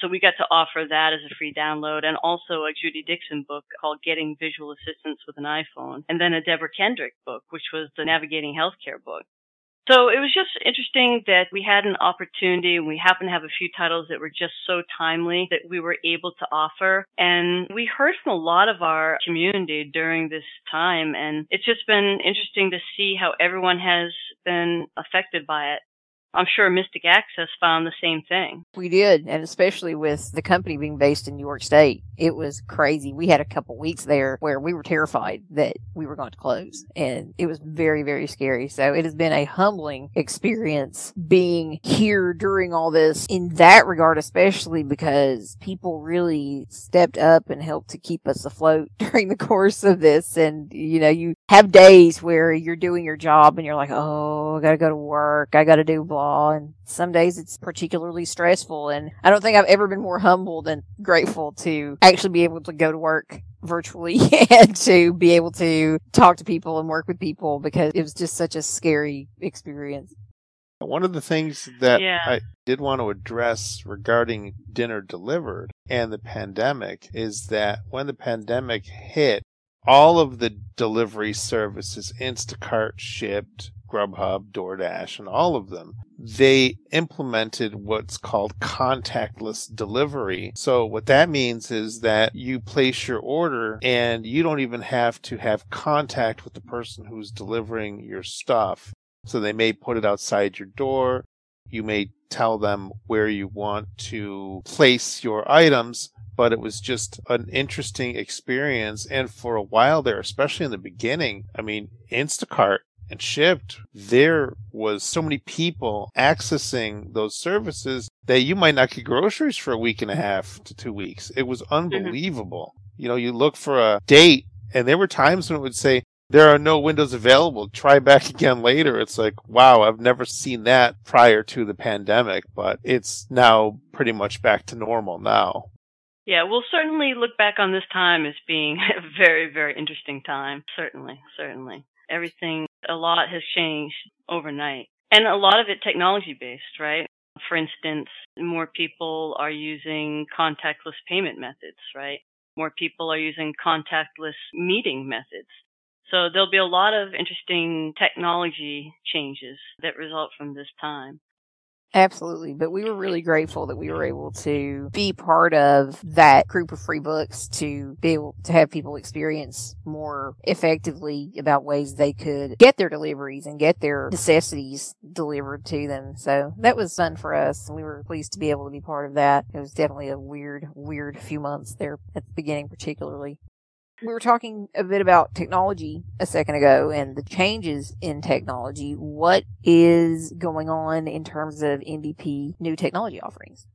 So we got to offer that as a free download and also a Judy Dixon book called Getting Visual Assistance with an iPhone and then a Deborah Kendrick book, which was the Navigating Healthcare book. So it was just interesting that we had an opportunity and we happened to have a few titles that were just so timely that we were able to offer. And we heard from a lot of our community during this time and it's just been interesting to see how everyone has been affected by it. I'm sure Mystic Access found the same thing. We did, and especially with the company being based in New York State, it was crazy. We had a couple weeks there where we were terrified that we were going to close, and it was very, very scary. So it has been a humbling experience being here during all this in that regard, especially because people really stepped up and helped to keep us afloat during the course of this. And, you know, you have days where you're doing your job and you're like, oh, I gotta go to work. I gotta do blah law and some days it's particularly stressful and I don't think I've ever been more humbled and grateful to actually be able to go to work virtually and to be able to talk to people and work with people because it was just such a scary experience. One of the things that Yeah. I did want to address regarding dinner delivered and the pandemic is that when the pandemic hit, all of the delivery services, Instacart Shipt, Grubhub, DoorDash, and all of them, they implemented what's called contactless delivery. So what that means is that you place your order and you don't even have to have contact with the person who's delivering your stuff. So they may put it outside your door. You may tell them where you want to place your items, but it was just an interesting experience. And for a while there, especially in the beginning, I mean, Instacart and Shipt, there was so many people accessing those services that you might not get groceries for a week and a half to two weeks. It was unbelievable. Mm-hmm. You know, you look for a date and there were times when it would say, there are no windows available. Try back again later. It's like, wow, I've never seen that prior to the pandemic, but it's now pretty much back to normal now. Yeah, we'll certainly look back on this time as being a very, very interesting time. Certainly, certainly. Everything, a lot has changed overnight. And a lot of it technology based, right? For instance, more people are using contactless payment methods, right? More people are using contactless meeting methods. So there'll be a lot of interesting technology changes that result from this time. Absolutely. But we were really grateful that we were able to be part of that group of free books to be able to have people experience more effectively about ways they could get their deliveries and get their necessities delivered to them. So that was fun for us. We were pleased to be able to be part of that. It was definitely a weird, weird few months there at the beginning, particularly we were talking a bit about technology a second ago and the changes in technology. What is going on in terms of NBP new technology offerings?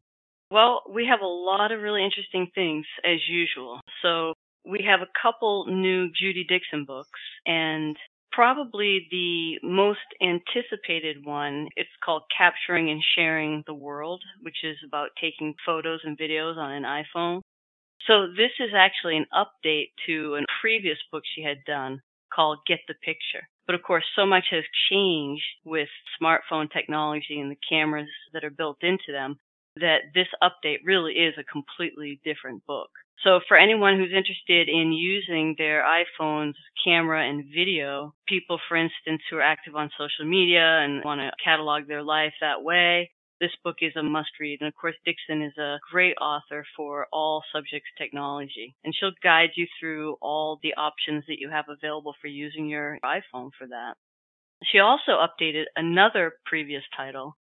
Well, we have a lot of really interesting things as usual. So we have a couple new Judy Dixon books and probably the most anticipated one, it's called Capturing and Sharing the World, which is about taking photos and videos on an iPhone. So this is actually an update to a previous book she had done called Get the Picture. But of course, so much has changed with smartphone technology and the cameras that are built into them that this update really is a completely different book. So for anyone who's interested in using their iPhone's camera and video, people, for instance, who are active on social media and want to catalog their life that way, this book is a must read. And of course, Dixon is a great author for all subjects technology. And she'll guide you through all the options that you have available for using your iPhone for that. She also updated another previous title.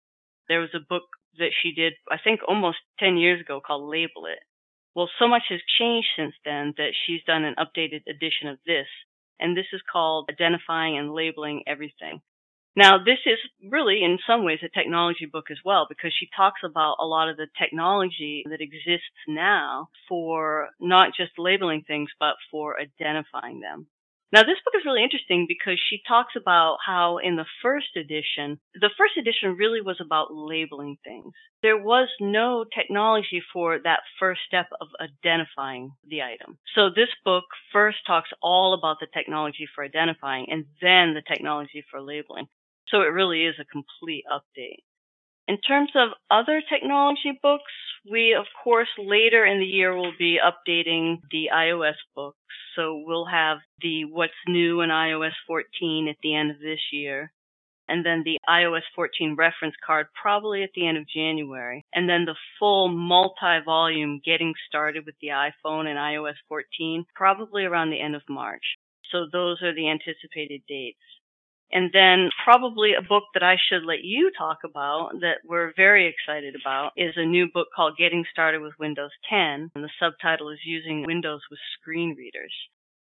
There was a book that she did, I think almost 10 years ago called Label It. Well, so much has changed since then that she's done an updated edition of this. And this is called Identifying and Labeling Everything. Now, this is really in some ways a technology book as well because she talks about a lot of the technology that exists now for not just labeling things, but for identifying them. Now, this book is really interesting because she talks about how in the first edition, the first edition really was about labeling things. There was no technology for that first step of identifying the item. So this book first talks all about the technology for identifying and then the technology for labeling. So it really is a complete update. In terms of other technology books, we of course later in the year will be updating the iOS books. So we'll have the what's new in iOS 14 at the end of this year. And then the iOS 14 reference card probably at the end of January. And then the full multi-volume getting started with the iPhone and iOS 14 probably around the end of March. So those are the anticipated dates. And then probably a book that I should let you talk about that we're very excited about is a new book called Getting Started with Windows 10. And the subtitle is Using Windows with Screen Readers.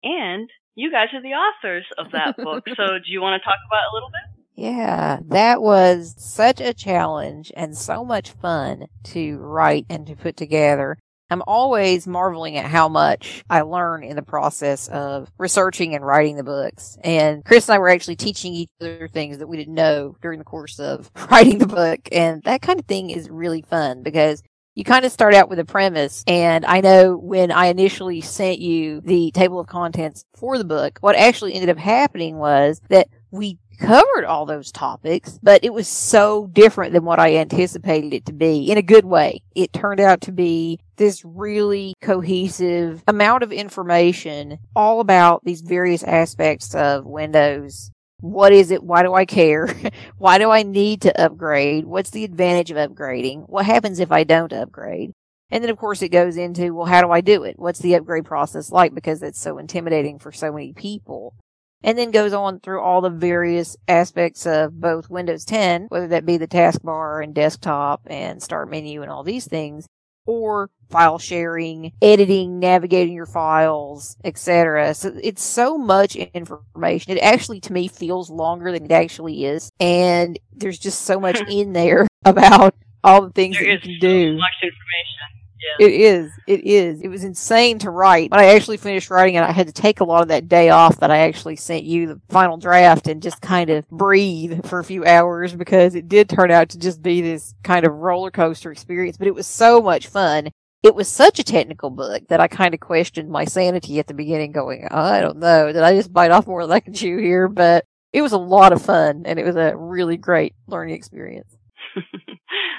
And you guys are the authors of that book. so do you want to talk about it a little bit? Yeah, that was such a challenge and so much fun to write and to put together. I'm always marveling at how much I learn in the process of researching and writing the books. And Chris and I were actually teaching each other things that we didn't know during the course of writing the book. And that kind of thing is really fun because you kind of start out with a premise. And I know when I initially sent you the table of contents for the book, what actually ended up happening was that we covered all those topics, but it was so different than what I anticipated it to be in a good way. It turned out to be this really cohesive amount of information all about these various aspects of Windows. What is it? Why do I care? Why do I need to upgrade? What's the advantage of upgrading? What happens if I don't upgrade? And then of course it goes into, well, how do I do it? What's the upgrade process like? Because it's so intimidating for so many people and then goes on through all the various aspects of both Windows 10, whether that be the taskbar and desktop and start menu and all these things, or file sharing, editing, navigating your files, etc. So it's so much information. It actually to me feels longer than it actually is. And there's just so much in there about all the things there that you can so do. much information. Yeah. It is. It is. It was insane to write. But I actually finished writing it. I had to take a lot of that day off that I actually sent you the final draft and just kind of breathe for a few hours because it did turn out to just be this kind of roller coaster experience. But it was so much fun. It was such a technical book that I kind of questioned my sanity at the beginning going, I don't know. Did I just bite off more than I can chew here? But it was a lot of fun and it was a really great learning experience.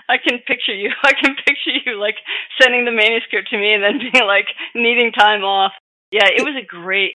I can picture you. I can picture you like sending the manuscript to me and then being like needing time off. Yeah, it was a great.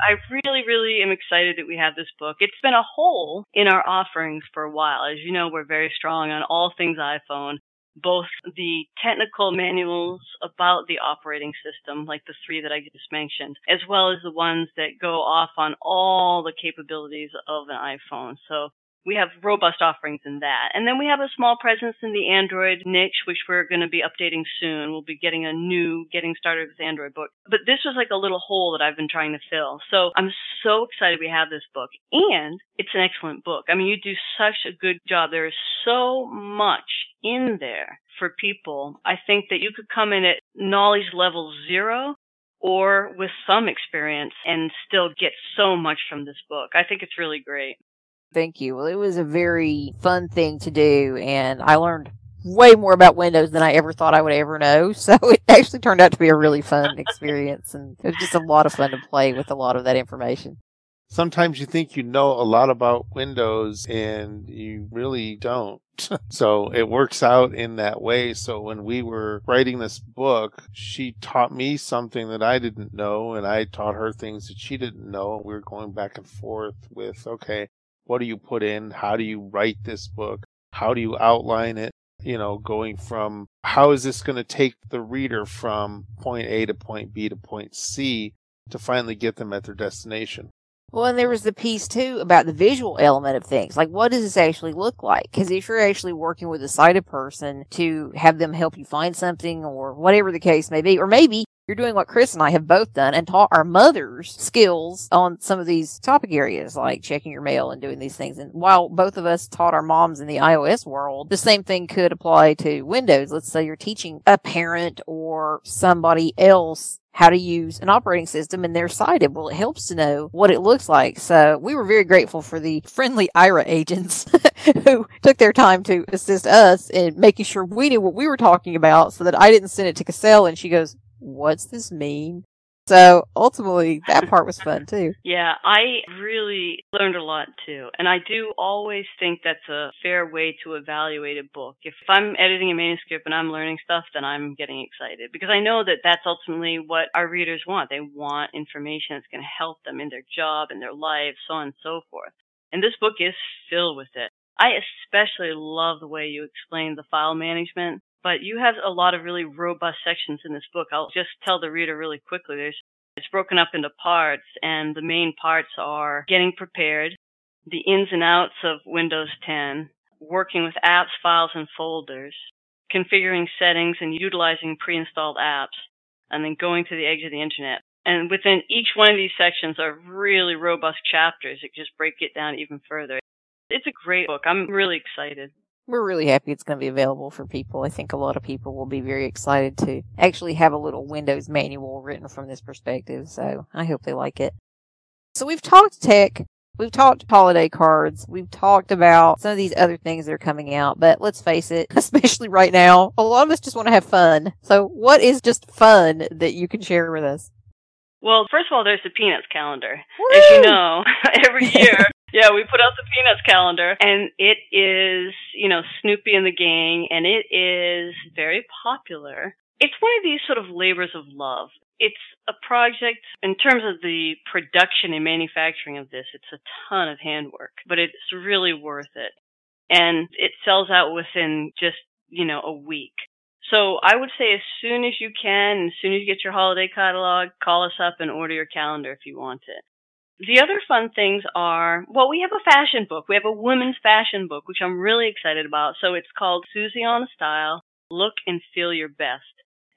I really, really am excited that we have this book. It's been a hole in our offerings for a while. As you know, we're very strong on all things iPhone, both the technical manuals about the operating system, like the three that I just mentioned, as well as the ones that go off on all the capabilities of an iPhone. So we have robust offerings in that. And then we have a small presence in the Android niche, which we're going to be updating soon. We'll be getting a new Getting Started with Android book. But this was like a little hole that I've been trying to fill. So I'm so excited we have this book. And it's an excellent book. I mean, you do such a good job. There is so much in there for people. I think that you could come in at knowledge level zero or with some experience and still get so much from this book. I think it's really great. Thank you. Well, it was a very fun thing to do, and I learned way more about Windows than I ever thought I would ever know. So it actually turned out to be a really fun experience, and it was just a lot of fun to play with a lot of that information. Sometimes you think you know a lot about Windows and you really don't. so it works out in that way. So when we were writing this book, she taught me something that I didn't know and I taught her things that she didn't know. We were going back and forth with, okay, what do you put in? How do you write this book? How do you outline it? You know, going from how is this going to take the reader from point A to point B to point C to finally get them at their destination? Well, and there was the piece too about the visual element of things. Like, what does this actually look like? Because if you're actually working with a sighted person to have them help you find something or whatever the case may be, or maybe you're doing what Chris and I have both done and taught our mothers skills on some of these topic areas, like checking your mail and doing these things. And while both of us taught our moms in the iOS world, the same thing could apply to Windows. Let's say you're teaching a parent or somebody else how to use an operating system and they're sighted. Well, it helps to know what it looks like. So we were very grateful for the friendly Aira agents who took their time to assist us in making sure we knew what we were talking about so that I didn't send it to Cassell and she goes, what's this mean? So ultimately, that part was fun too. Yeah, I really learned a lot too. And I do always think that's a fair way to evaluate a book. If I'm editing a manuscript and I'm learning stuff, then I'm getting excited because I know that that's ultimately what our readers want. They want information that's going to help them in their job, in their life, so on and so forth. And this book is filled with it. I especially love the way you explain the file management but you have a lot of really robust sections in this book. I'll just tell the reader really quickly. There's it's broken up into parts, and the main parts are getting prepared, the ins and outs of Windows 10, working with apps, files, and folders, configuring settings and utilizing pre-installed apps, and then going to the edge of the internet. And within each one of these sections are really robust chapters that just break it down even further. It's a great book. I'm really excited we're really happy it's going to be available for people. I think a lot of people will be very excited to actually have a little Windows manual written from this perspective. So I hope they like it. So we've talked tech. We've talked holiday cards. We've talked about some of these other things that are coming out, but let's face it, especially right now, a lot of us just want to have fun. So what is just fun that you can share with us? Well, first of all, there's the Peanuts calendar. Woo! As you know, every year yeah, we put out the Peanuts calendar, and it is, you know, Snoopy and the gang, and it is very popular. It's one of these sort of labors of love. It's a project in terms of the production and manufacturing of this. It's a ton of handwork, but it's really worth it. And it sells out within just, you know, a week. So I would say as soon as you can, as soon as you get your holiday catalog, call us up and order your calendar if you want it. The other fun things are, well, we have a fashion book. We have a women's fashion book, which I'm really excited about. So it's called Susie on Style, Look and Feel Your Best.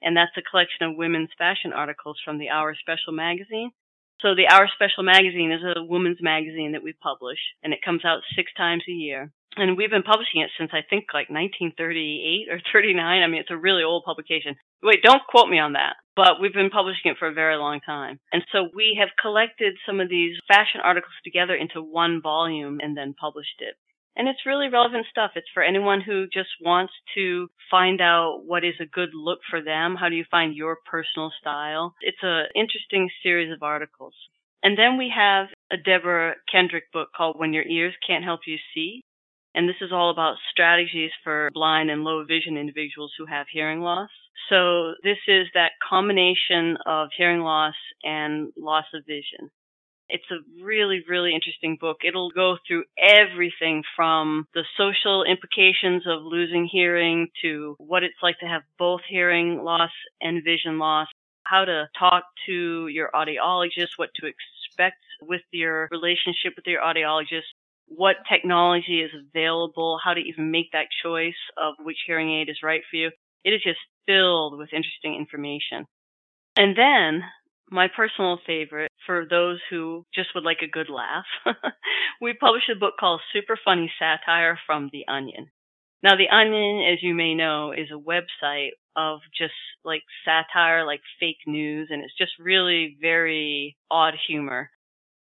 and that's a collection of women's fashion articles from the Our Special magazine. So the Our Special magazine is a women's magazine that we publish, and it comes out six times a year. And we've been publishing it since I think like 1938 or 39. I mean, it's a really old publication. Wait, don't quote me on that. But we've been publishing it for a very long time. And so we have collected some of these fashion articles together into one volume and then published it. And it's really relevant stuff. It's for anyone who just wants to find out what is a good look for them. How do you find your personal style? It's an interesting series of articles. And then we have a Deborah Kendrick book called When Your Ears Can't Help You See. And this is all about strategies for blind and low vision individuals who have hearing loss. So this is that combination of hearing loss and loss of vision. It's a really, really interesting book. It'll go through everything from the social implications of losing hearing to what it's like to have both hearing loss and vision loss, how to talk to your audiologist, what to expect with your relationship with your audiologist, what technology is available, how to even make that choice of which hearing aid is right for you. It is just filled with interesting information. And then my personal favorite for those who just would like a good laugh, we published a book called Super Funny Satire from The Onion. Now, The Onion, as you may know, is a website of just like satire, like fake news, and it's just really very odd humor.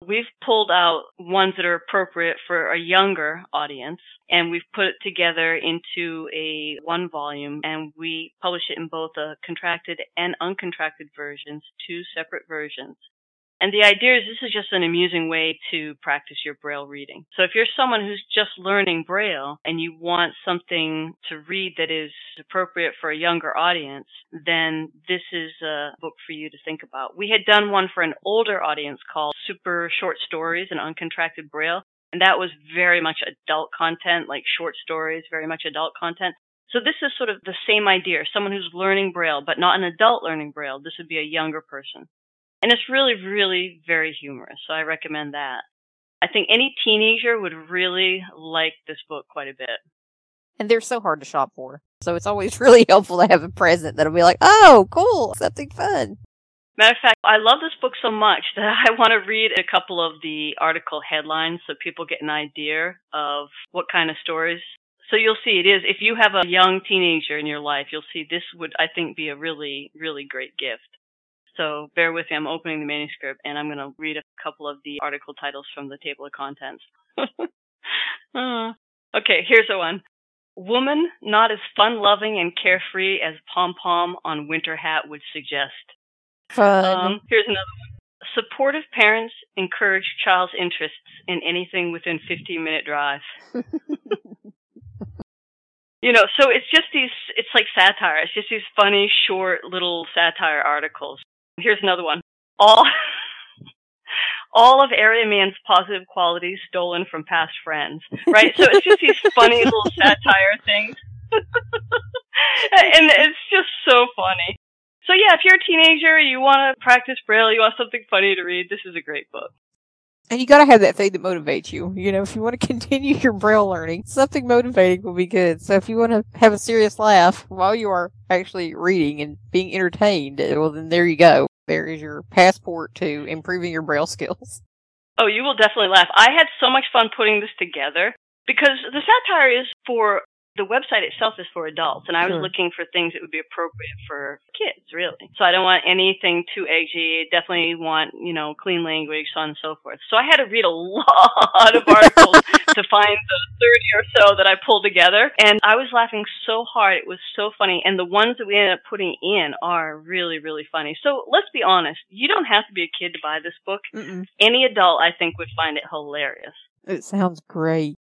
We've pulled out ones that are appropriate for a younger audience and we've put it together into a one volume and we publish it in both a contracted and uncontracted versions, two separate versions. And the idea is this is just an amusing way to practice your Braille reading. So if you're someone who's just learning Braille and you want something to read that is appropriate for a younger audience, then this is a book for you to think about. We had done one for an older audience called Super Short Stories and Uncontracted Braille. And that was very much adult content, like short stories, very much adult content. So this is sort of the same idea. Someone who's learning Braille, but not an adult learning Braille. This would be a younger person. And it's really, really very humorous. So I recommend that. I think any teenager would really like this book quite a bit. And they're so hard to shop for. So it's always really helpful to have a present that'll be like, oh, cool, something fun. Matter of fact, I love this book so much that I want to read a couple of the article headlines so people get an idea of what kind of stories. So you'll see it is, if you have a young teenager in your life, you'll see this would, I think, be a really, really great gift. So bear with me. I'm opening the manuscript and I'm going to read a couple of the article titles from the table of contents. uh, okay, here's the one. Woman not as fun loving and carefree as Pom Pom on Winter Hat would suggest. Fun. Um, here's another one. Supportive parents encourage child's interests in anything within 15 minute drive. you know, so it's just these, it's like satire. It's just these funny, short, little satire articles. Here's another one. All all of Area Man's positive qualities stolen from past friends. Right? So it's just these funny little satire things. and it's just so funny. So yeah, if you're a teenager, you want to practice Braille, you want something funny to read, this is a great book. And you gotta have that thing that motivates you. You know, if you want to continue your Braille learning, something motivating will be good. So if you want to have a serious laugh while you are actually reading and being entertained, uh, well then there you go. There is your passport to improving your Braille skills. Oh, you will definitely laugh. I had so much fun putting this together because the satire is for the website itself is for adults, and I was Sure. looking for things that would be appropriate for kids, really. So I don't want anything too edgy. Definitely want, you know, clean language, so on and so forth. So I had to read a lot of articles to find the 30 or so that I pulled together, and I was laughing so hard. It was so funny, and the ones that we ended up putting in are really, really funny. So let's be honest. You don't have to be a kid to buy this book. Mm-mm. Any adult, I think, would find it hilarious. It sounds great.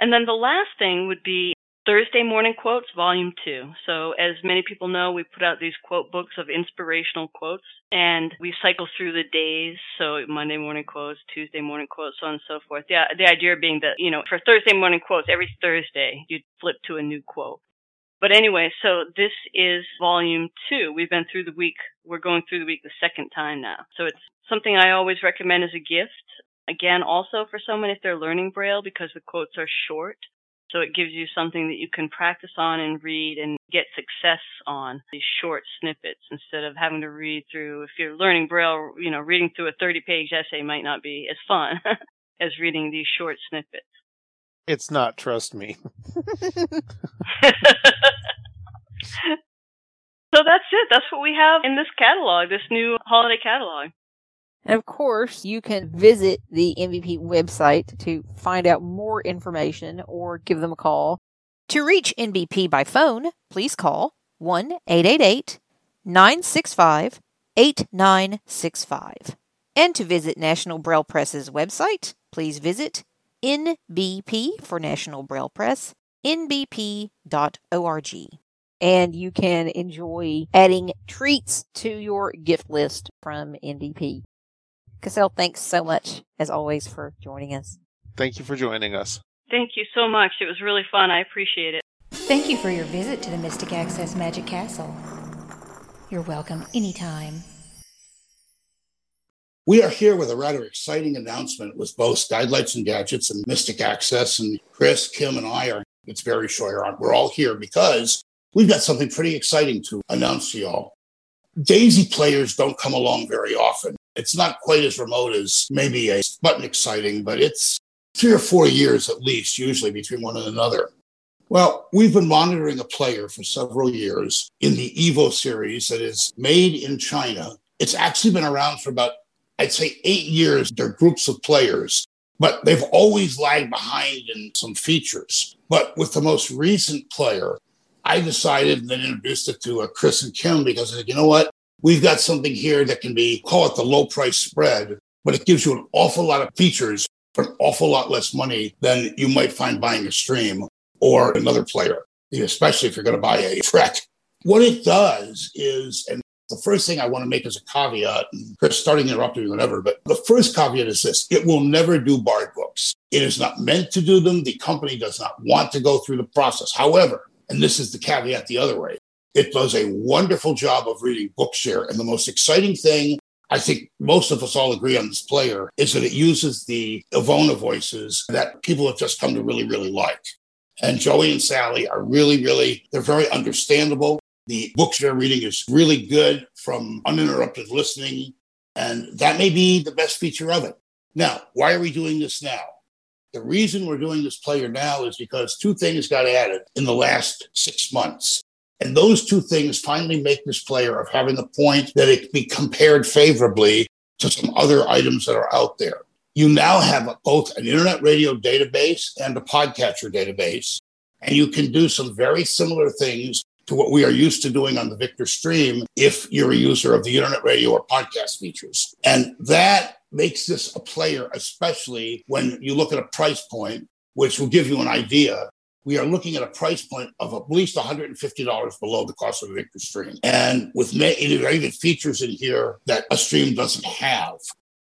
And then the last thing would be Thursday Morning Quotes, Volume 2. So, as many people know, we put out these quote books of inspirational quotes, and we cycle through the days. So, Monday morning quotes, Tuesday morning quotes, so on and so forth. Yeah, the idea being that, you know, for Thursday morning quotes, every Thursday, you'd flip to a new quote. But anyway, so this is volume two. We've been through the week. We're going through the week the second time now. So it's something I always recommend as a gift. Again, also for someone if they're learning Braille because the quotes are short. So it gives you something that you can practice on and read and get success on these short snippets instead of having to read through, if you're learning Braille, you know, reading through a 30 page essay might not be as fun as reading these short snippets. It's not, trust me. so that's it. That's what we have in this catalog, this new holiday catalog. And of course, you can visit the NBP website to find out more information or give them a call. To reach NBP by phone, please call 1 888 965 8965. And to visit National Braille Press's website, please visit NBP for National Braille Press, nbp.org. And you can enjoy adding treats to your gift list from NBP. Cassell, thanks so much, as always, for joining us. Thank you for joining us. Thank you so much. It was really fun. I appreciate it. Thank you for your visit to the Mystic Access Magic Castle. You're welcome anytime. We are here with a rather exciting announcement with both Guidelights and Gadgets and Mystic Access. And Chris, Kim, and I are, it's very short, we're all here because we've got something pretty exciting to announce to y'all. Daisy players don't come along very often. It's not quite as remote as maybe a button exciting, but it's three or four years at least, usually between one and another. Well, we've been monitoring a player for several years in the Evo series that is made in China. It's actually been around for about, I'd say, eight years. They're groups of players, but they've always lagged behind in some features. But with the most recent player, I decided and then introduced it to uh, Chris and Kim because I said, you know what? We've got something here that can be, call it the low price spread, but it gives you an awful lot of features for an awful lot less money than you might find buying a stream or another player, especially if you're going to buy a Trek. What it does is, and the first thing I want to make as a caveat, and Chris, starting interrupting me whenever, but the first caveat is this it will never do Bard books. It is not meant to do them. The company does not want to go through the process. However, and this is the caveat the other way, it does a wonderful job of reading Bookshare. And the most exciting thing, I think most of us all agree on this player, is that it uses the Ivona voices that people have just come to really, really like. And Joey and Sally are really, really, they're very understandable. The Bookshare reading is really good from uninterrupted listening. And that may be the best feature of it. Now, why are we doing this now? The reason we're doing this player now is because two things got added in the last six months. And those two things finally make this player of having the point that it can be compared favorably to some other items that are out there. You now have both an internet radio database and a podcatcher database, and you can do some very similar things to what we are used to doing on the Victor Stream if you're a user of the internet radio or podcast features. And that makes this a player, especially when you look at a price point, which will give you an idea we are looking at a price point of at least $150 below the cost of a Victor stream. And with even features in here that a stream doesn't have.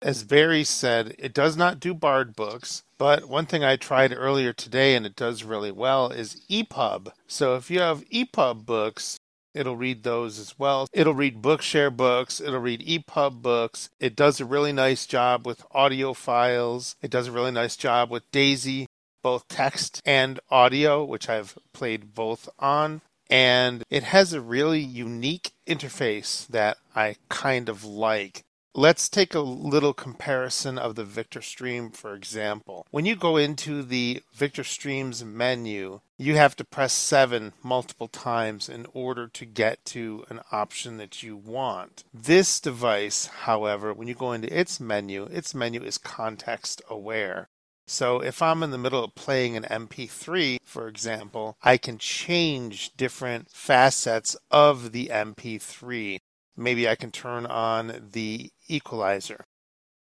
As Barry said, it does not do Bard books, but one thing I tried earlier today and it does really well is EPUB. So if you have EPUB books, It'll read those as well. It'll read Bookshare books. It'll read EPUB books. It does a really nice job with audio files. It does a really nice job with Daisy both text and audio, which I've played both on. And it has a really unique interface that I kind of like. Let's take a little comparison of the Victor Stream, for example. When you go into the Victor Streams menu, you have to press 7 multiple times in order to get to an option that you want. This device, however, when you go into its menu, its menu is context aware. So if I'm in the middle of playing an MP3, for example, I can change different facets of the MP3. Maybe I can turn on the equalizer.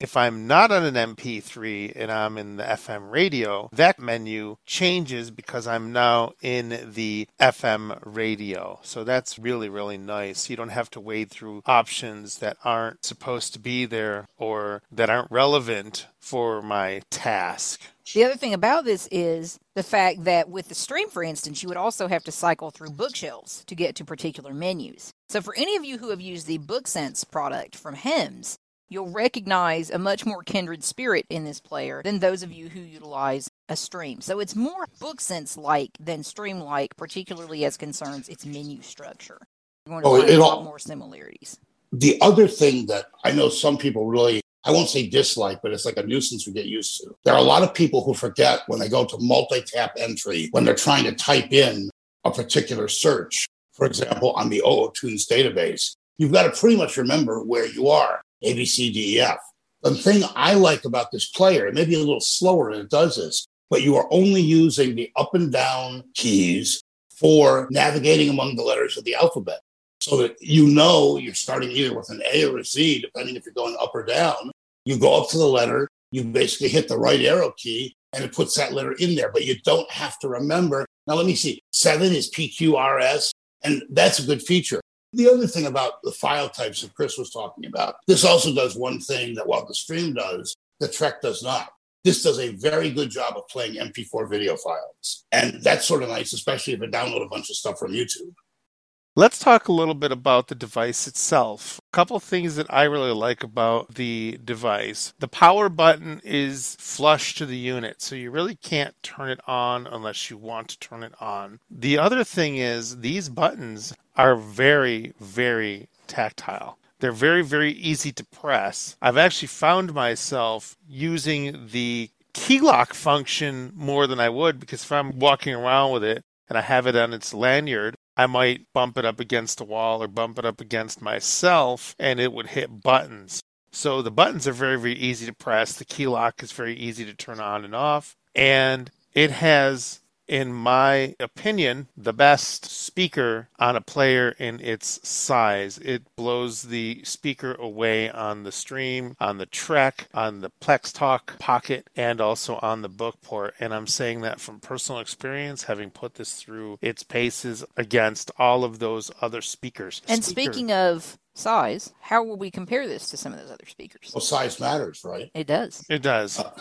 If I'm not on an MP3 and I'm in the FM radio, that menu changes because I'm now in the FM radio. So that's really, really nice. You don't have to wade through options that aren't supposed to be there or that aren't relevant for my task. The other thing about this is the fact that with the stream, for instance, you would also have to cycle through bookshelves to get to particular menus. So, for any of you who have used the BookSense product from HIMS, you'll recognize a much more kindred spirit in this player than those of you who utilize a stream. So it's more book sense like than stream like, particularly as concerns its menu structure. You're going to Oh, a all- more similarities. The other thing that I know some people really, I won't say dislike, but it's like a nuisance we get used to. There are a lot of people who forget when they go to multi tap entry, when they're trying to type in a particular search, for example, on the OO Tunes database, you've got to pretty much remember where you are A, B, C, D, E, F. The thing I like about this player, it may be a little slower and it does this, but you are only using the up and down keys for navigating among the letters of the alphabet so that you know you're starting either with an A or a Z, depending if you're going up or down. You go up to the letter, you basically hit the right arrow key, and it puts that letter in there. But you don't have to remember. Now, let me see. Seven is PQRS, and that's a good feature. The other thing about the file types that Chris was talking about, this also does one thing that while the stream does, the Trek does not. This does a very good job of playing MP4 video files. And that's sort of nice, especially if you download a bunch of stuff from YouTube. Let's talk a little bit about the device itself. A couple things that I really like about the device. The power button is flush to the unit, so you really can't turn it on unless you want to turn it on. The other thing is these buttons are very, very tactile. They're very, very easy to press. I've actually found myself using the key lock function more than I would because if I'm walking around with it and I have it on its lanyard, I might bump it up against a wall or bump it up against myself and it would hit buttons. So the buttons are very, very easy to press. The key lock is very easy to turn on and off. And it has, in my opinion, the best speaker on a player in its size. It blows the speaker away on the stream, on the Trek, on the Plex Talk Pocket, and also on the Bookport. And I'm saying that from personal experience, having put this through its paces against all of those other speakers. And Speaker- speaking of size, how will we compare this to some of those other speakers? Well, size matters, right? It does. it does. Uh,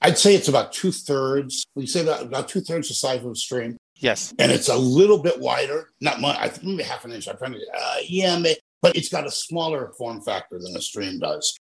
I'd say it's about two thirds. We say about about two thirds the size of a stream, Yes. and it's a little bit wider. Not much. I think maybe half an inch. I'm trying to. Uh, yeah, may, but it's got a smaller form factor than a stream does.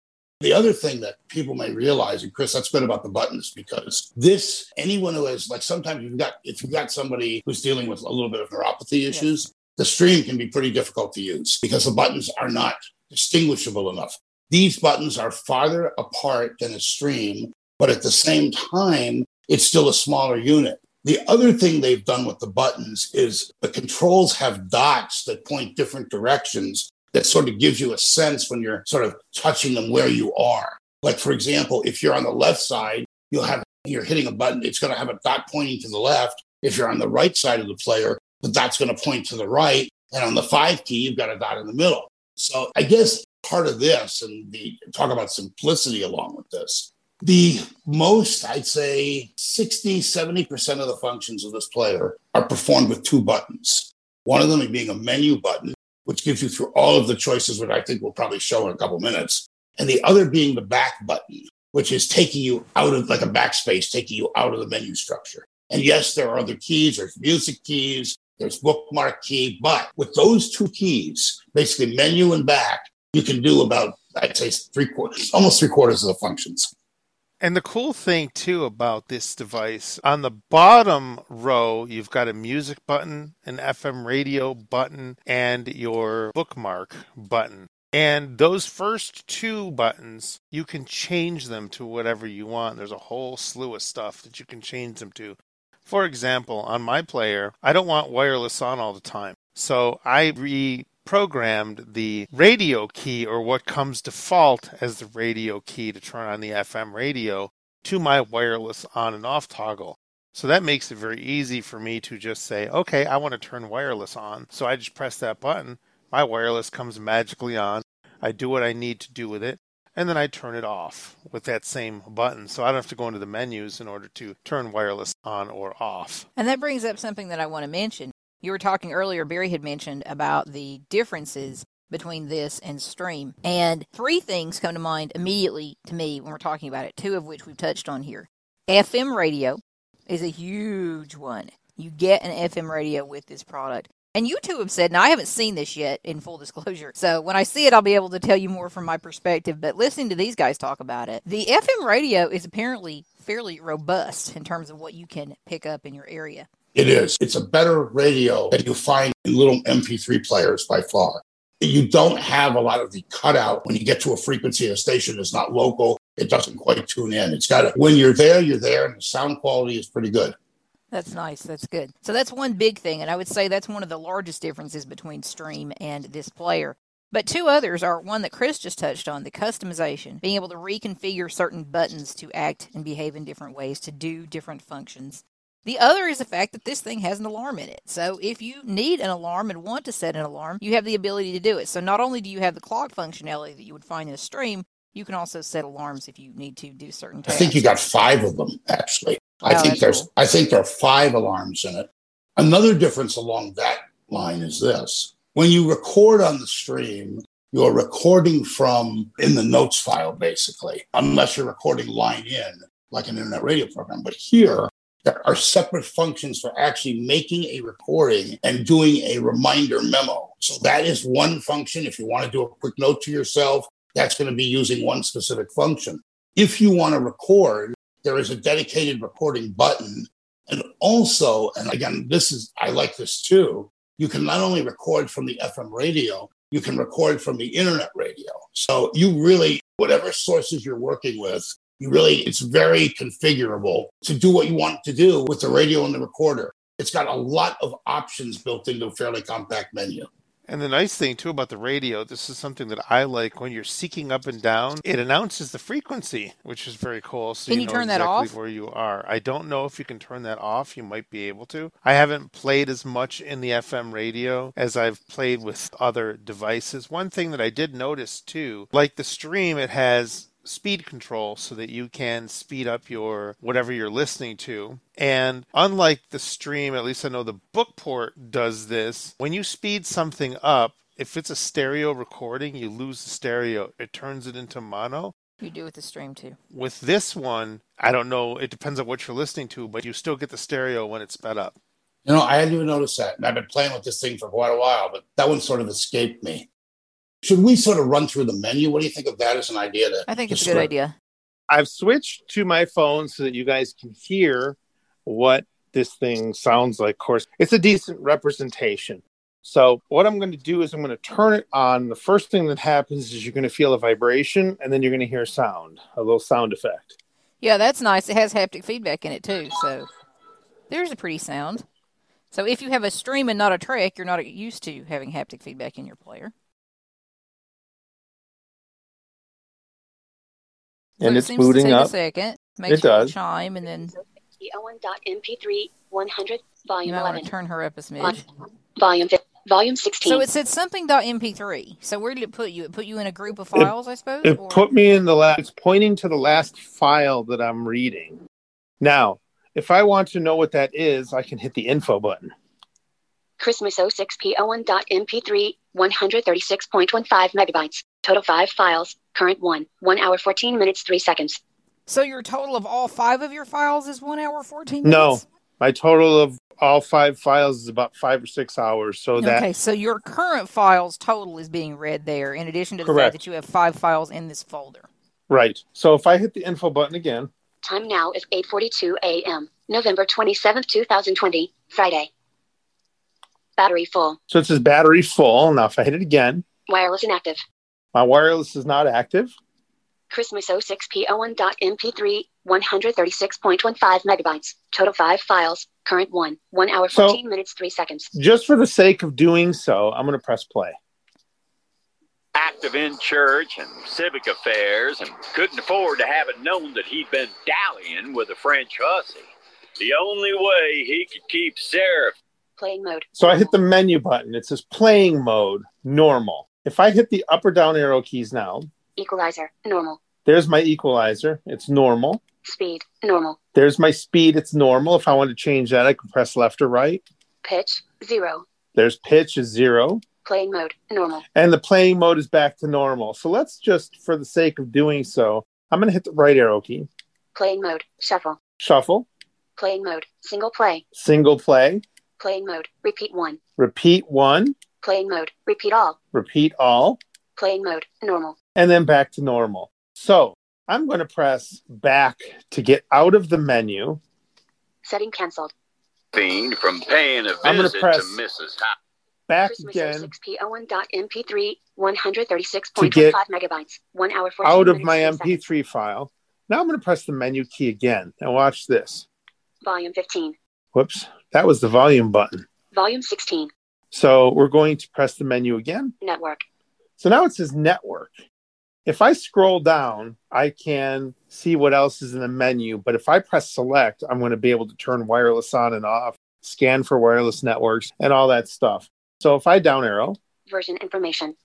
The other thing that people may realize, and Chris, that's good about the buttons because this anyone who has like sometimes you've got if you've got somebody who's dealing with a little bit of neuropathy issues, the stream can be pretty difficult to use because the buttons are not distinguishable enough. These buttons are farther apart than a stream, but at the same time, it's still a smaller unit. The other thing they've done with the buttons is the controls have dots that point different directions that sort of gives you a sense when you're sort of touching them where you are. Like, for example, if you're on the left side, you'll have, you're hitting a button, it's going to have a dot pointing to the left. If you're on the right side of the player, the dot's going to point to the right. And on the five key, you've got a dot in the middle. So I guess part of this and the talk about simplicity along with this, the most, I'd say 60, 70% of the functions of this player are performed with two buttons. One of them being a menu button, which gives you through all of the choices, which I think we'll probably show in a couple minutes. And the other being the back button, which is taking you out of like a backspace, taking you out of the menu structure. And yes, there are other keys, there's music keys, there's bookmark key, but with those two keys, basically menu and back, you can do about, I'd say three quarters, almost three quarters of the functions. And the cool thing too about this device, on the bottom row, you've got a music button, an FM radio button, and your bookmark button. And those first two buttons, you can change them to whatever you want. There's a whole slew of stuff that you can change them to. For example, on my player, I don't want wireless on all the time. So I reprogrammed the radio key or what comes default as the radio key to turn on the FM radio to my wireless on and off toggle. So that makes it very easy for me to just say, okay, I want to turn wireless on. So I just press that button. My wireless comes magically on. I do what I need to do with it. And then I turn it off with that same button. So I don't have to go into the menus in order to turn wireless on or off. And that brings up something that I want to mention. You were talking earlier, Barry had mentioned about the differences between this and stream. And three things come to mind immediately to me when we're talking about it, two of which we've touched on here. FM radio is a huge one. You get an FM radio with this product. And you two have said, now I haven't seen this yet in full disclosure. So when I see it, I'll be able to tell you more from my perspective. But listening to these guys talk about it, the FM radio is apparently fairly robust in terms of what you can pick up in your area. It is. It's a better radio than you find in little MP3 players by far. You don't have a lot of the cutout when you get to a frequency a station that's not local. It doesn't quite tune in. It's got to, when you're there, you're there, and the sound quality is pretty good. That's nice. That's good. So that's one big thing, and I would say that's one of the largest differences between Stream and this player. But two others are one that Chris just touched on the customization, being able to reconfigure certain buttons to act and behave in different ways to do different functions. The other is the fact that this thing has an alarm in it. So if you need an alarm and want to set an alarm, you have the ability to do it. So not only do you have the clock functionality that you would find in a stream, you can also set alarms if you need to do certain tasks. I think you got five of them actually. I Oh, think there's cool. I think there are five alarms in it. Another difference along that line is this. When you record on the stream, you're recording from in the notes file basically, unless you're recording line in like an internet radio program. But here there are separate functions for actually making a recording and doing a reminder memo. So that is one function. If you want to do a quick note to yourself, that's going to be using one specific function. If you want to record, there is a dedicated recording button. And also, and again, this is, I like this too. You can not only record from the FM radio, you can record from the internet radio. So you really, whatever sources you're working with, you really, it's very configurable to do what you want to do with the radio and the recorder. It's got a lot of options built into a fairly compact menu. And the nice thing too about the radio, this is something that I like when you're seeking up and down, it announces the frequency, which is very cool. So Can you, you know turn that exactly off? where you are. I don't know if you can turn that off. You might be able to. I haven't played as much in the FM radio as I've played with other devices. One thing that I did notice too, like the stream, it has speed control so that you can speed up your whatever you're listening to. And unlike the stream, at least I know the Bookport does this, when you speed something up, if it's a stereo recording, you lose the stereo. It turns it into mono. You do with the stream too. With this one, I don't know, it depends on what you're listening to, but you still get the stereo when it's sped up. You know, I hadn't even noticed that. And I've been playing with this thing for quite a while, but that one sort of escaped me. Should we sort of run through the menu? What do you think of that as an idea? To, I think to it's a good idea. I've switched to my phone so that you guys can hear what this thing sounds like. Of course, it's a decent representation. So, what I'm going to do is I'm going to turn it on. The first thing that happens is you're going to feel a vibration and then you're going to hear sound, a little sound effect. Yeah, that's nice. It has haptic feedback in it too. So there's a pretty sound. So if you have a stream and not a Trek, you're not used to having haptic feedback in your player. And it it's seems booting take up. A second. Makes It a little does. chime, and then E01.mp3 100 you volume might want 11 to turn her up a on smidge. volume volume 16 So it said something .mp3. So where did it put you? It put you in a group of files, I suppose. It or- put me in the last, it's pointing to the last file that I'm reading. Now, if I want to know what that is, I can hit the info button. Christmas 06P01.mp3 136.15 megabytes total 5 files current 1 1 hour 14 minutes 3 seconds So your total of all five of your files is one hour fourteen minutes? No. My total of all five files is about five or six hours. So that Okay, so your current files total is being read there, in addition to the Correct. fact that you have five files in this folder. right. So if I hit the info button again, time now is 8:42 a.m. November 27th 2020 Friday battery full so it says battery full. Now if I hit it again, wireless inactive my wireless is not active. Christmas 06P01.mp3 136.15 megabytes total 5 files current 1 1 hour So- 14 minutes 3 seconds Just for the sake of doing so, I'm going to press play. active in church and civic affairs and couldn't afford to have it known that he'd been dallying with a French hussy. The only way he could keep Sarah playing mode So I hit the menu button. It says playing mode, normal. If I hit the up or down arrow keys now, equalizer normal there's my equalizer. It's normal. speed normal There's my speed. It's normal. If I want to change that, I can press left or right. pitch 0 There's pitch is zero. playing mode normal And the playing mode is back to normal. So let's just, for the sake of doing so, I'm going to hit the right arrow key, playing mode shuffle shuffle, playing mode single play single play, playing mode repeat 1 repeat one, playing mode repeat all repeat all, playing mode normal and then back to normal. So I'm going to press back to get out of the menu. Setting canceled. Fiend from paying a I'm gonna visit press- to Mrs. Hop. Back Christmas again 06p01.mp3 136.25 To get megabytes. One hour 14 out of minutes, my three seconds. MP3 file. Now I'm going to press the menu key again. Now watch this. Volume 15. Whoops. That was the volume button. Volume 16. So we're going to press the menu again. Network. So now it says network. If I scroll down, I can see what else is in the menu. But if I press select, I'm going to be able to turn wireless on and off, scan for wireless networks, and all that stuff. So if I down arrow, Version information.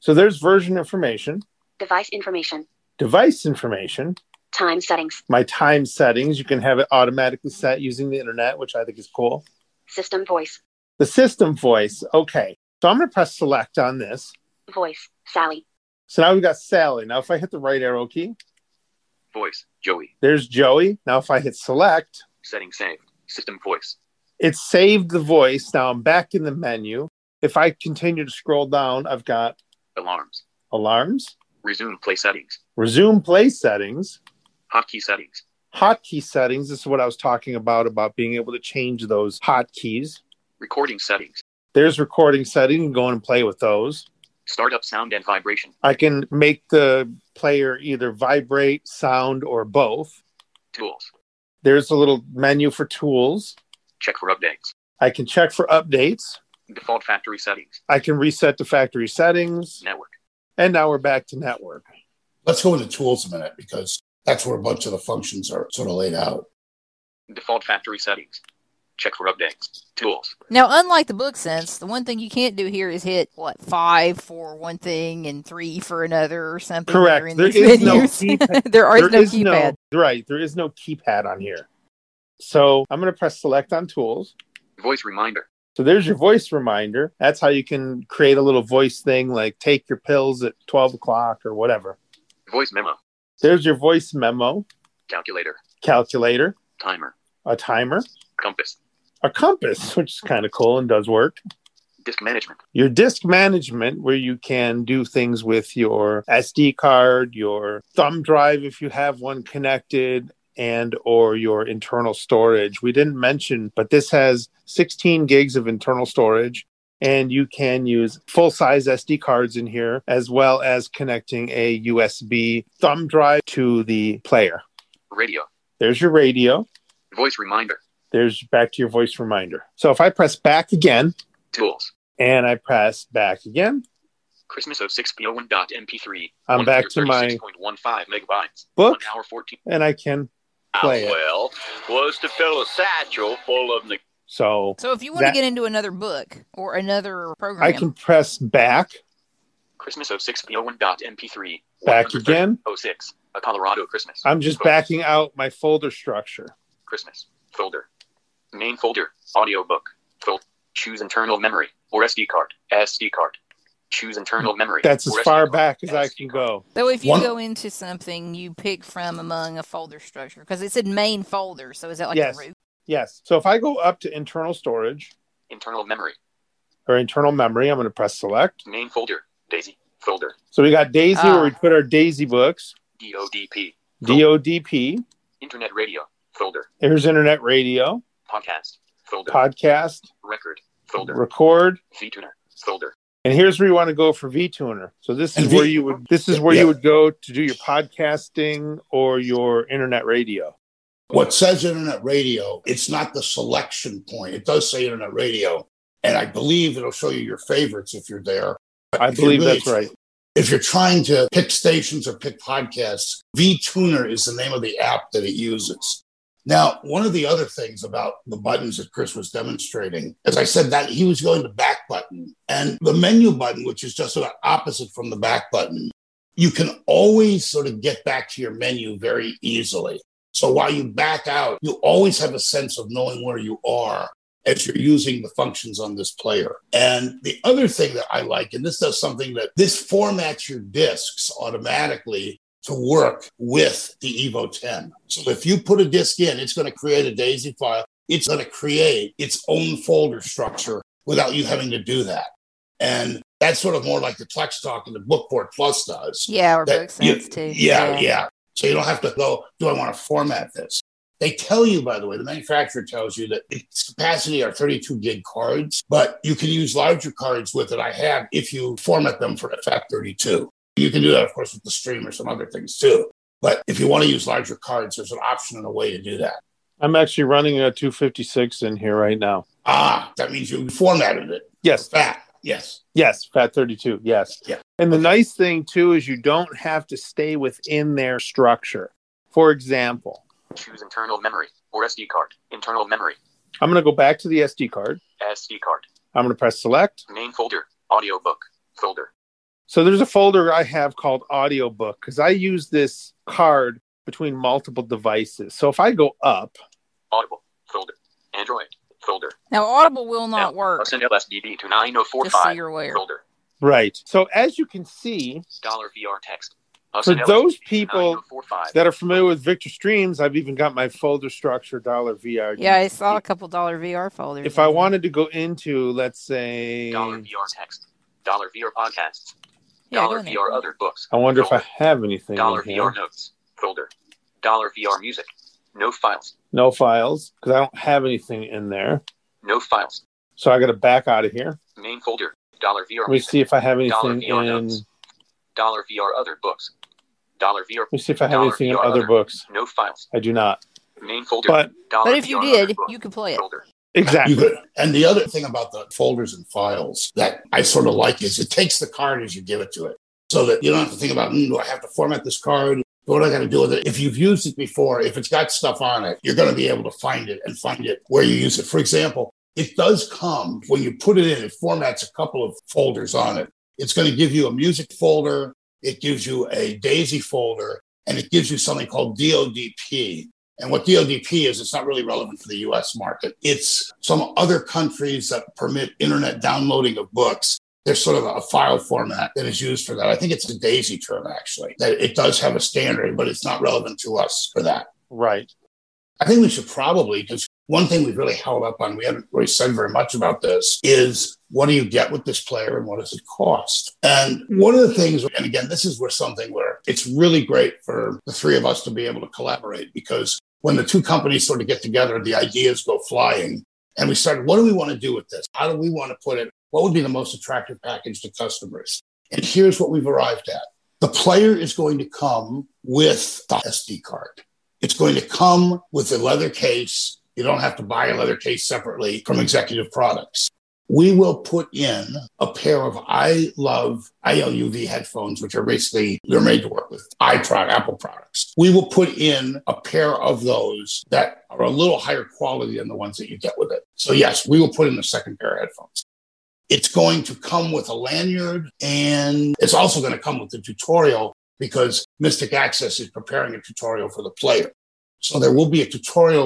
so there's version information, Device information. device information, Time settings. my time settings. You can have it automatically set using the internet, which I think is cool. System voice. The system voice. Okay. So I'm going to press select on this. Voice. Sally. So now we've got Sally. Now, if I hit the right arrow key, Voice. Joey. there's Joey. Now, if I hit select, Setting saved. System voice. it saved the voice. Now I'm back in the menu. If I continue to scroll down, I've got Alarms. alarms, Resume play settings. resume play settings, Hotkey settings. hotkey settings. This is what I was talking about, about being able to change those hotkeys. Recording settings. There's recording setting. Go in and play with those. Startup sound and vibration. I can make the player either vibrate, sound, or both. Tools. There's a little menu for tools. Check for updates. I can check for updates. Default factory settings. I can reset the factory settings. Network. And now we're back to network. Let's go into tools a minute because that's where a bunch of the functions are sort of laid out. Default factory settings. Check for updates. Tools. Now, unlike the book sense, the one thing you can't do here is hit what five for one thing and three for another or something. that are Correct. in There these is no menus. keypad. there is no keypad. right. There is no keypad on here. So I'm going to press select on tools. Voice reminder. So there's your voice reminder. That's how you can create a little voice thing like take your pills at 12 o'clock or whatever. Voice memo. There's your voice memo, Calculator. calculator, Timer. a timer, Compass. A compass, which is kind of cool and does work. Disk management. Your disk management, where you can do things with your SD card, your thumb drive if you have one connected, and or your internal storage. We didn't mention, but this has 16 gigs of internal storage. And you can use full size SD cards in here, as well as connecting a USB thumb drive to the player. Radio. There's your radio. Voice reminder. There's back to your voice reminder. So if I press back again Tools. and I press back again, Christmas 06p01.mp3. I'm back to my 136.15 megabytes. book One hour 14. and I can ah, play it. well was to fill a satchel full of the So So if you want That- to get into another book or another program, I can press back, Christmas 06p01.mp3. Back again? 06. A Colorado Christmas. I'm just backing out my folder structure. Christmas. Folder. Main folder. Audiobook. Folder. Choose internal memory or SD card. SD card. Choose internal memory. That's as or SD far card. back as I can go. So if you One- go into something, you pick from among a folder structure because it said main folder. So is that like Yes. a root? Yes. So if I go up to internal storage Internal memory. or internal memory, I'm going to press select. Main folder. Daisy. Folder. So we got Daisy Ah. where we put our Daisy books, DODP. DODP. Internet radio. Folder. Here's internet radio, Podcast. Folder. podcast, Record. Folder. record, VTuner. Folder. and here's where you want to go for vTuner. So this is V- where you would this is where Yeah. you would go to do your podcasting or your internet radio. What says internet radio, it's not the selection point. It does say internet radio. And I believe it'll show you your favorites if you're there. But I believe really- that's right. If you're trying to pick stations or pick podcasts, VTuner is the name of the app that it uses. Now, one of the other things about the buttons that Chris was demonstrating, as I said, that he was going to back button and the menu button, which is just sort of opposite from the back button, you can always sort of get back to your menu very easily. So while you back out, you always have a sense of knowing where you are as you're using the functions on this player. And the other thing that I like, and this does something that this formats your disks automatically to work with the Evo 10. So if you put a disk in, it's going to create a DAISY file. It's going to create its own folder structure without you having to do that. And that's sort of more like the Plex Talk and the Bookport Plus does. Yeah, or That- book sense too. Yeah, yeah. So you don't have to go, do I want to format this? They tell you, by the way, the manufacturer tells you that its capacity are 32 gig cards, but you can use larger cards with it. I have if you format them for FAT32. You can do that, of course, with the stream or some other things too. But if you want to use larger cards, there's an option and a way to do that. I'm actually running a 256 in here right now. Ah, that means you formatted it. Yes. Fat. Yes. Yes. Fat 32. Yes. Yeah. And the nice thing too is you don't have to stay within their structure. For example, Choose internal memory or SD card. Internal memory. I'm going to go back to the SD card. SD card. I'm going to press select. Main folder. Audiobook. Folder. So there's a folder I have called audiobook because I use this card between multiple devices. So if I go up, Audible. Folder. Android. Folder. Now, Audible will not work. Send LSDB to 9045. Just so you're. Folder. right. So as you can see, Dollar VR text. for those people oh that are familiar with Victor Streams, I've even got my folder structure dollar VR. Yeah, I saw a couple dollar VR folders. If I wanted to go into, let's say, Dollar VR text. Dollar VR podcasts. Yeah, Dollar in there. VR other books. I wonder if I have anything Dollar in here. VR notes. Folder. Dollar VR music. No files. No files because I don't have anything in there. No files. So I got to back out of here. Main folder. Dollar VR Let me music. see if I have anything Dollar anything VR in. notes. Dollar VR other books. Dollar VR. Let me see if I have Dollar anything in VR other books. No files. I do not. Main folder. But But if you did, you could play it. Folder. Exactly. Could, and the other thing about the folders and files that I sort of like is it takes the card as you give it to it. So that you don't have to think about, mm, do I have to format this card? What do I got to do with it? If you've used it before, if it's got stuff on it, you're going to be able to find it and find it where you use it. For example, it does come when you put it in, it formats a couple of folders on it. It's going to give you a music folder, it gives you a Daisy folder, and it gives you something called DODP. And what DODP is, it's not really relevant for the US market. It's some other countries that permit internet downloading of books. There's sort of a file format that is used for that. I think it's a DAISY term, actually, that it does have a standard, but it's not relevant to us for that. Right. I think we should probably, because one thing we've really held up on, we haven't really said very much about this, is what do you get with this player and what does it cost? And one of the things, and again, this is where something where it's really great for the three of us to be able to collaborate because when the two companies sort of get together, the ideas go flying. And we started, what do we want to do with this? How do we want to put it? What would be the most attractive package to customers? And here's what we've arrived at. The player is going to come with the SD card. It's going to come with a leather case. You don't have to buy a leather case separately from executive products. We will put in a pair of I love ILUV headphones, which are basically they're made to work with iPod Apple products. We will put in a pair of those that are a little higher quality than the ones that you get with it. So yes, we will put in a second pair of headphones. It's going to come with a lanyard and it's also going to come with the tutorial because Mystic Access is preparing a tutorial for the player. So there will be a tutorial.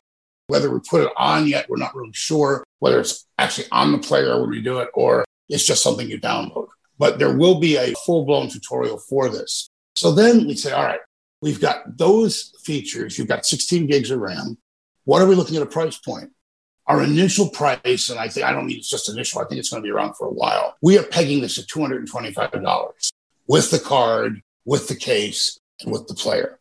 Whether we put it on yet, we're not really sure whether it's actually on the player when we do it or it's just something you download. But there will be a full blown tutorial for this. So then we say, all right, we've got those features. You've got 16 gigs of RAM. What are we looking at a price point? Our initial price, and I think I don't mean it's just initial, I think it's going to be around for a while. We are pegging this at $225 with the card, with the case, and with the player.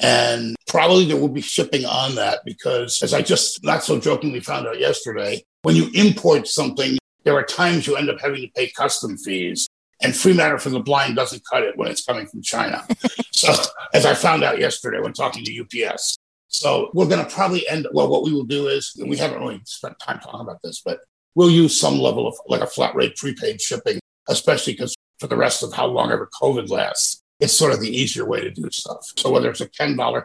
And probably there will be shipping on that because, as I just not so jokingly found out yesterday, when you import something, there are times you end up having to pay custom fees. And Free Matter for the Blind doesn't cut it when it's coming from China. so, as I found out yesterday when talking to UPS. So, we're going to probably end, well, what we will do is, we haven't really spent time talking about this, but we'll use some level of like a flat rate prepaid shipping, especially because for the rest of how long ever COVID lasts, it's sort of the easier way to do stuff. So whether it's a $10,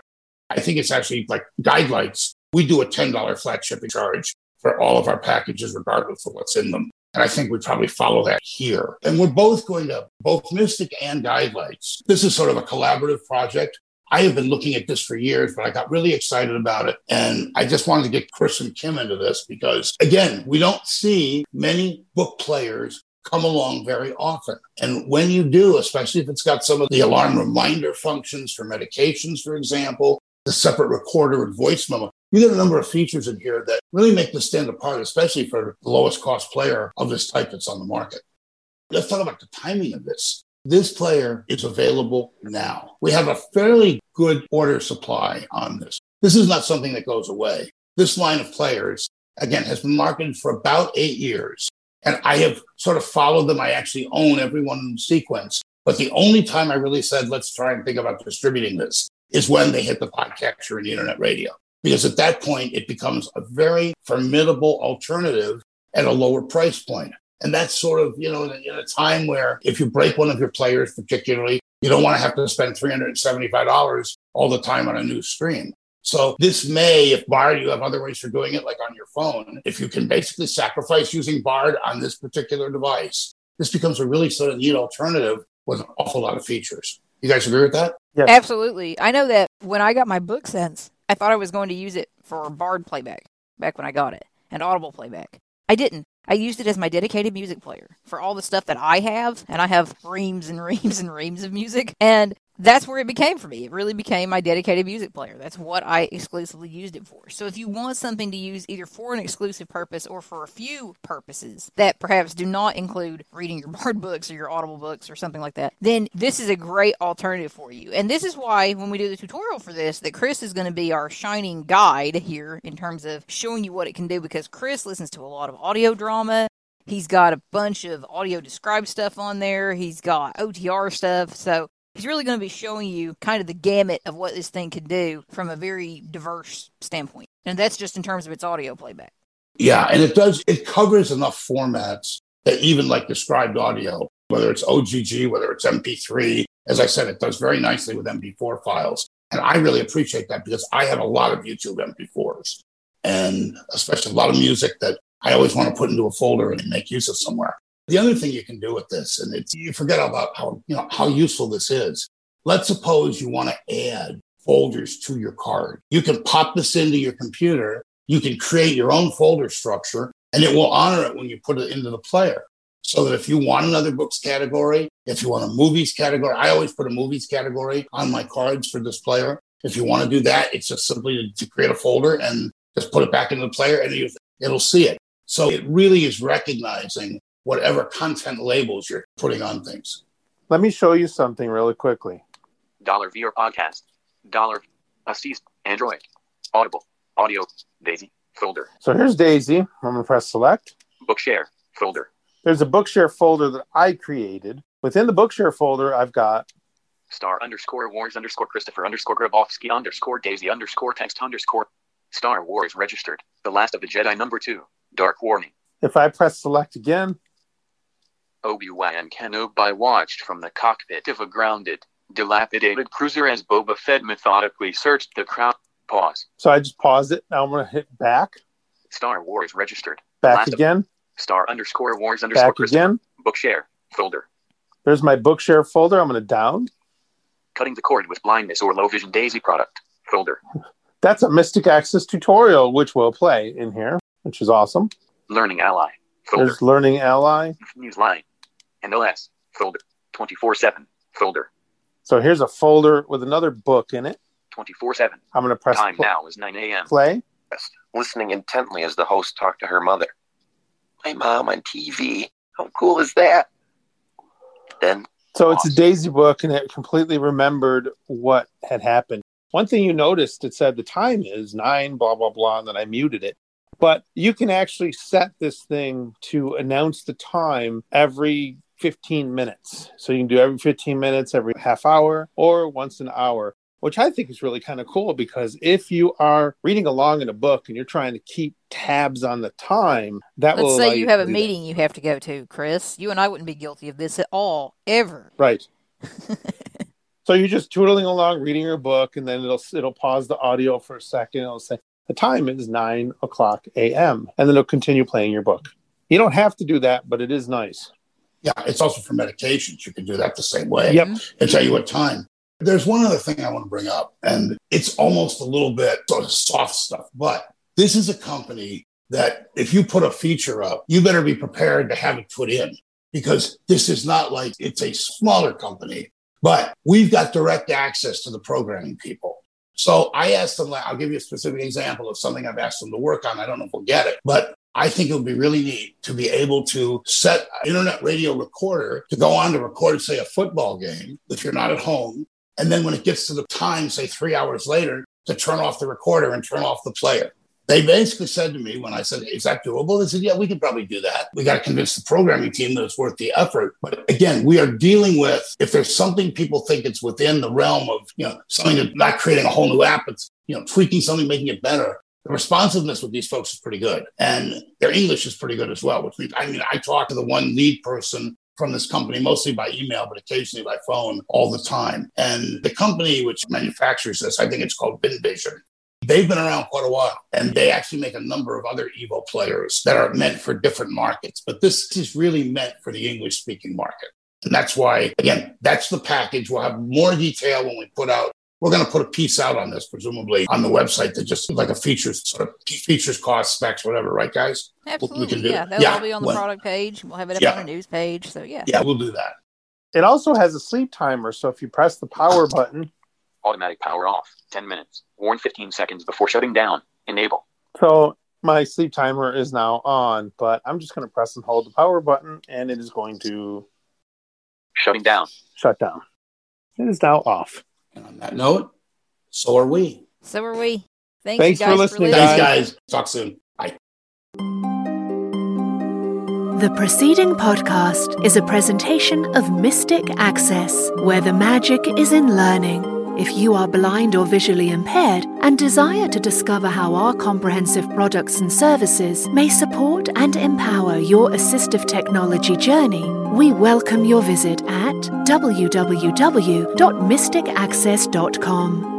I think it's actually like guidelines. We do a $10 flat shipping charge for all of our packages, regardless of what's in them. And I think we probably follow that here. And we're both going to, both Mystic and Guidelights. This is sort of a collaborative project. I have been looking at this for years, but I got really excited about it. And I just wanted to get Chris and Kim into this because, again, we don't see many book players come along very often. And when you do, especially if it's got some of the alarm reminder functions for medications, for example, the separate recorder and voice memo, you get a number of features in here that really make this stand apart, especially for the lowest cost player of this type that's on the market. Let's talk about the timing of this. This player is available now. We have a fairly good order supply on this. This is not something that goes away. This line of players, again, has been marketed for about eight years. And I have sort of followed them. I actually own every one in sequence. But the only time I really said, let's try and think about distributing this is when they hit the podcatcher and the internet radio. Because at that point, it becomes a very formidable alternative at a lower price point. And that's sort of, you know, in a, in a time where if you break one of your players, particularly, you don't want to have to spend $375 all the time on a new stream. So this may, if Bard, you have other ways for doing it, like on your phone, if you can basically sacrifice using Bard on this particular device, this becomes a really sort of neat alternative with an awful lot of features. You guys agree with that? Absolutely. I know that when I got my book sense, I thought I was going to use it for Bard playback back when I got it and Audible playback. I didn't. I used it as my dedicated music player for all the stuff that I have, and I have reams and reams and reams of music. And that's where it became for me. It really became my dedicated music player. That's what I exclusively used it for. So if you want something to use either for an exclusive purpose or for a few purposes that perhaps do not include reading your Bard books or your Audible books or something like that, then this is a great alternative for you. And this is why when we do the tutorial for this, that Chris is going to be our shining guide here in terms of showing you what it can do because Chris listens to a lot of audio drama. He's got a bunch of audio described stuff on there. He's got OTR stuff. So he's really going to be showing you kind of the gamut of what this thing can do from a very diverse standpoint. And that's just in terms of its audio playback. Yeah, and it does, it covers enough formats that even like described audio, whether it's OGG, whether it's MP3, as I said, it does very nicely with MP4 files. And I really appreciate that because I have a lot of YouTube MP4s and especially a lot of music that I always want to put into a folder and make use of somewhere. The other thing you can do with this, and it's you forget about how you know how useful this is. Let's suppose you want to add folders to your card. You can pop this into your computer. You can create your own folder structure, and it will honor it when you put it into the player. So that if you want another books category, if you want a movies category, I always put a movies category on my cards for this player. If you want to do that, it's just simply to, create a folder and just put it back into the player and you, it'll see it. So it really is recognizing whatever content labels you're putting on things. Let me show you something really quickly. Dollar VR podcast. Dollar Astis Android. Audible. Audio. Daisy. Folder. So here's Daisy. I'm going to press select. Bookshare. Folder. There's a Bookshare folder that I created. Within the Bookshare folder, I've got star underscore wars underscore Christopher underscore Grabowski underscore Daisy underscore text underscore Star Wars registered. The Last of the Jedi number two. Dark Warning. If I press select again, Obi-Wan Kenobi watched from the cockpit of a grounded, dilapidated cruiser as Boba Fett methodically searched the crowd. Pause. So I just paused it. Now I'm going to hit back. Star Wars registered. Back Last again. Star underscore Wars underscore back again. Bookshare folder. There's my Bookshare folder. I'm going to down. Cutting the cord with blindness or low vision Daisy product folder. That's a Mystic Access tutorial, which will play in here, which is awesome. Learning Ally folder. There's Learning Ally. Newsline OS folder 24 7 folder. So here's a folder with another book in it. 24 7. I'm going to press Time pl- now is 9 a.m. Play. Listening intently as the host talked to her mother. My mom on TV. How cool is that? Then. So it's a Daisy book, and it completely remembered what had happened. One thing you noticed, it said the time is nine, blah, blah, blah, and then I muted it. But you can actually set this thing to announce the time every 15 minutes. So you can do every 15 minutes, every half hour, or once an hour, which I think is really kind of cool because if you are reading along in a book and you're trying to keep tabs on the time, that Let's will say you have a that. meeting you have to go to, Chris. You and I wouldn't be guilty of this at all, ever. Right. so you're just twiddling along reading your book and then it'll it'll pause the audio for a second. It'll say, the time is 9 o'clock a.m. And then it'll continue playing your book. You don't have to do that, but it is nice. Yeah, it's also for medications. You can do that the same way. Yep. And tell you what time. There's one other thing I want to bring up, and it's almost a little bit sort of soft stuff, but this is a company that if you put a feature up, you better be prepared to have it put in because this is not like it's a smaller company, but we've got direct access to the programming people. So I asked them, I'll give you a specific example of something I've asked them to work on. I don't know if we'll get it, but I think it would be really neat to be able to set an internet radio recorder to go on to record, say, a football game if you're not at home And then when it gets to the time, say three hours later, to turn off the recorder and turn off the player. They basically said to me when I said, Is that doable? They said, Yeah, we could probably do that. We got to convince the programming team that it's worth the effort. But again, we are dealing with if there's something people think it's within the realm of, you know, something that not creating a whole new app, it's, you know, tweaking something, making it better. The responsiveness with these folks is pretty good. And their English is pretty good as well, which means, I mean, I talked to the one lead person from this company, mostly by email, but occasionally by phone all the time. And the company which manufactures this, I think it's called BinVision. They've been around quite a while and they actually make a number of other Evo players that are meant for different markets. But this is really meant for the English speaking market. And that's why, again, that's the package. We'll have more detail when we put out. We're going to put a piece out on this, presumably on the website that just like a features sort of features, cost, specs, whatever, right, guys? Absolutely. We can do yeah, that'll all be on the when- product page. We'll have it up Yeah. on our news page. So yeah. Yeah, we'll do that. It also has a sleep timer, so if you press the power button, Automatic power off. 10 minutes. Warn 15 seconds before shutting down. Enable. so my sleep timer is now on, but I'm just going to press and hold the power button, and it is going to Shutting down. shut down. It is now off. And on that note, so are we. So are we. Thank Thanks you for guys listening, Thanks, guys. guys. Talk soon. Bye. The preceding podcast is a presentation of Mystic Access, where the magic is in learning. If you are blind or visually impaired and desire to discover how our comprehensive products and services may support and empower your assistive technology journey, we welcome your visit at www.mysticaccess.com.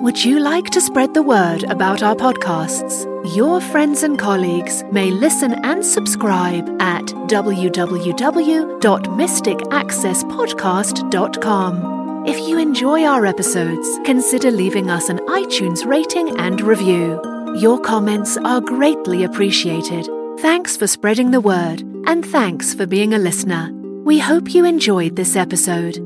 Would you like to spread the word about our podcasts? Your friends and colleagues may listen and subscribe at www.mysticaccesspodcast.com. If you enjoy our episodes, consider leaving us an iTunes rating and review. Your comments are greatly appreciated. Thanks for spreading the word, and thanks for being a listener. We hope you enjoyed this episode.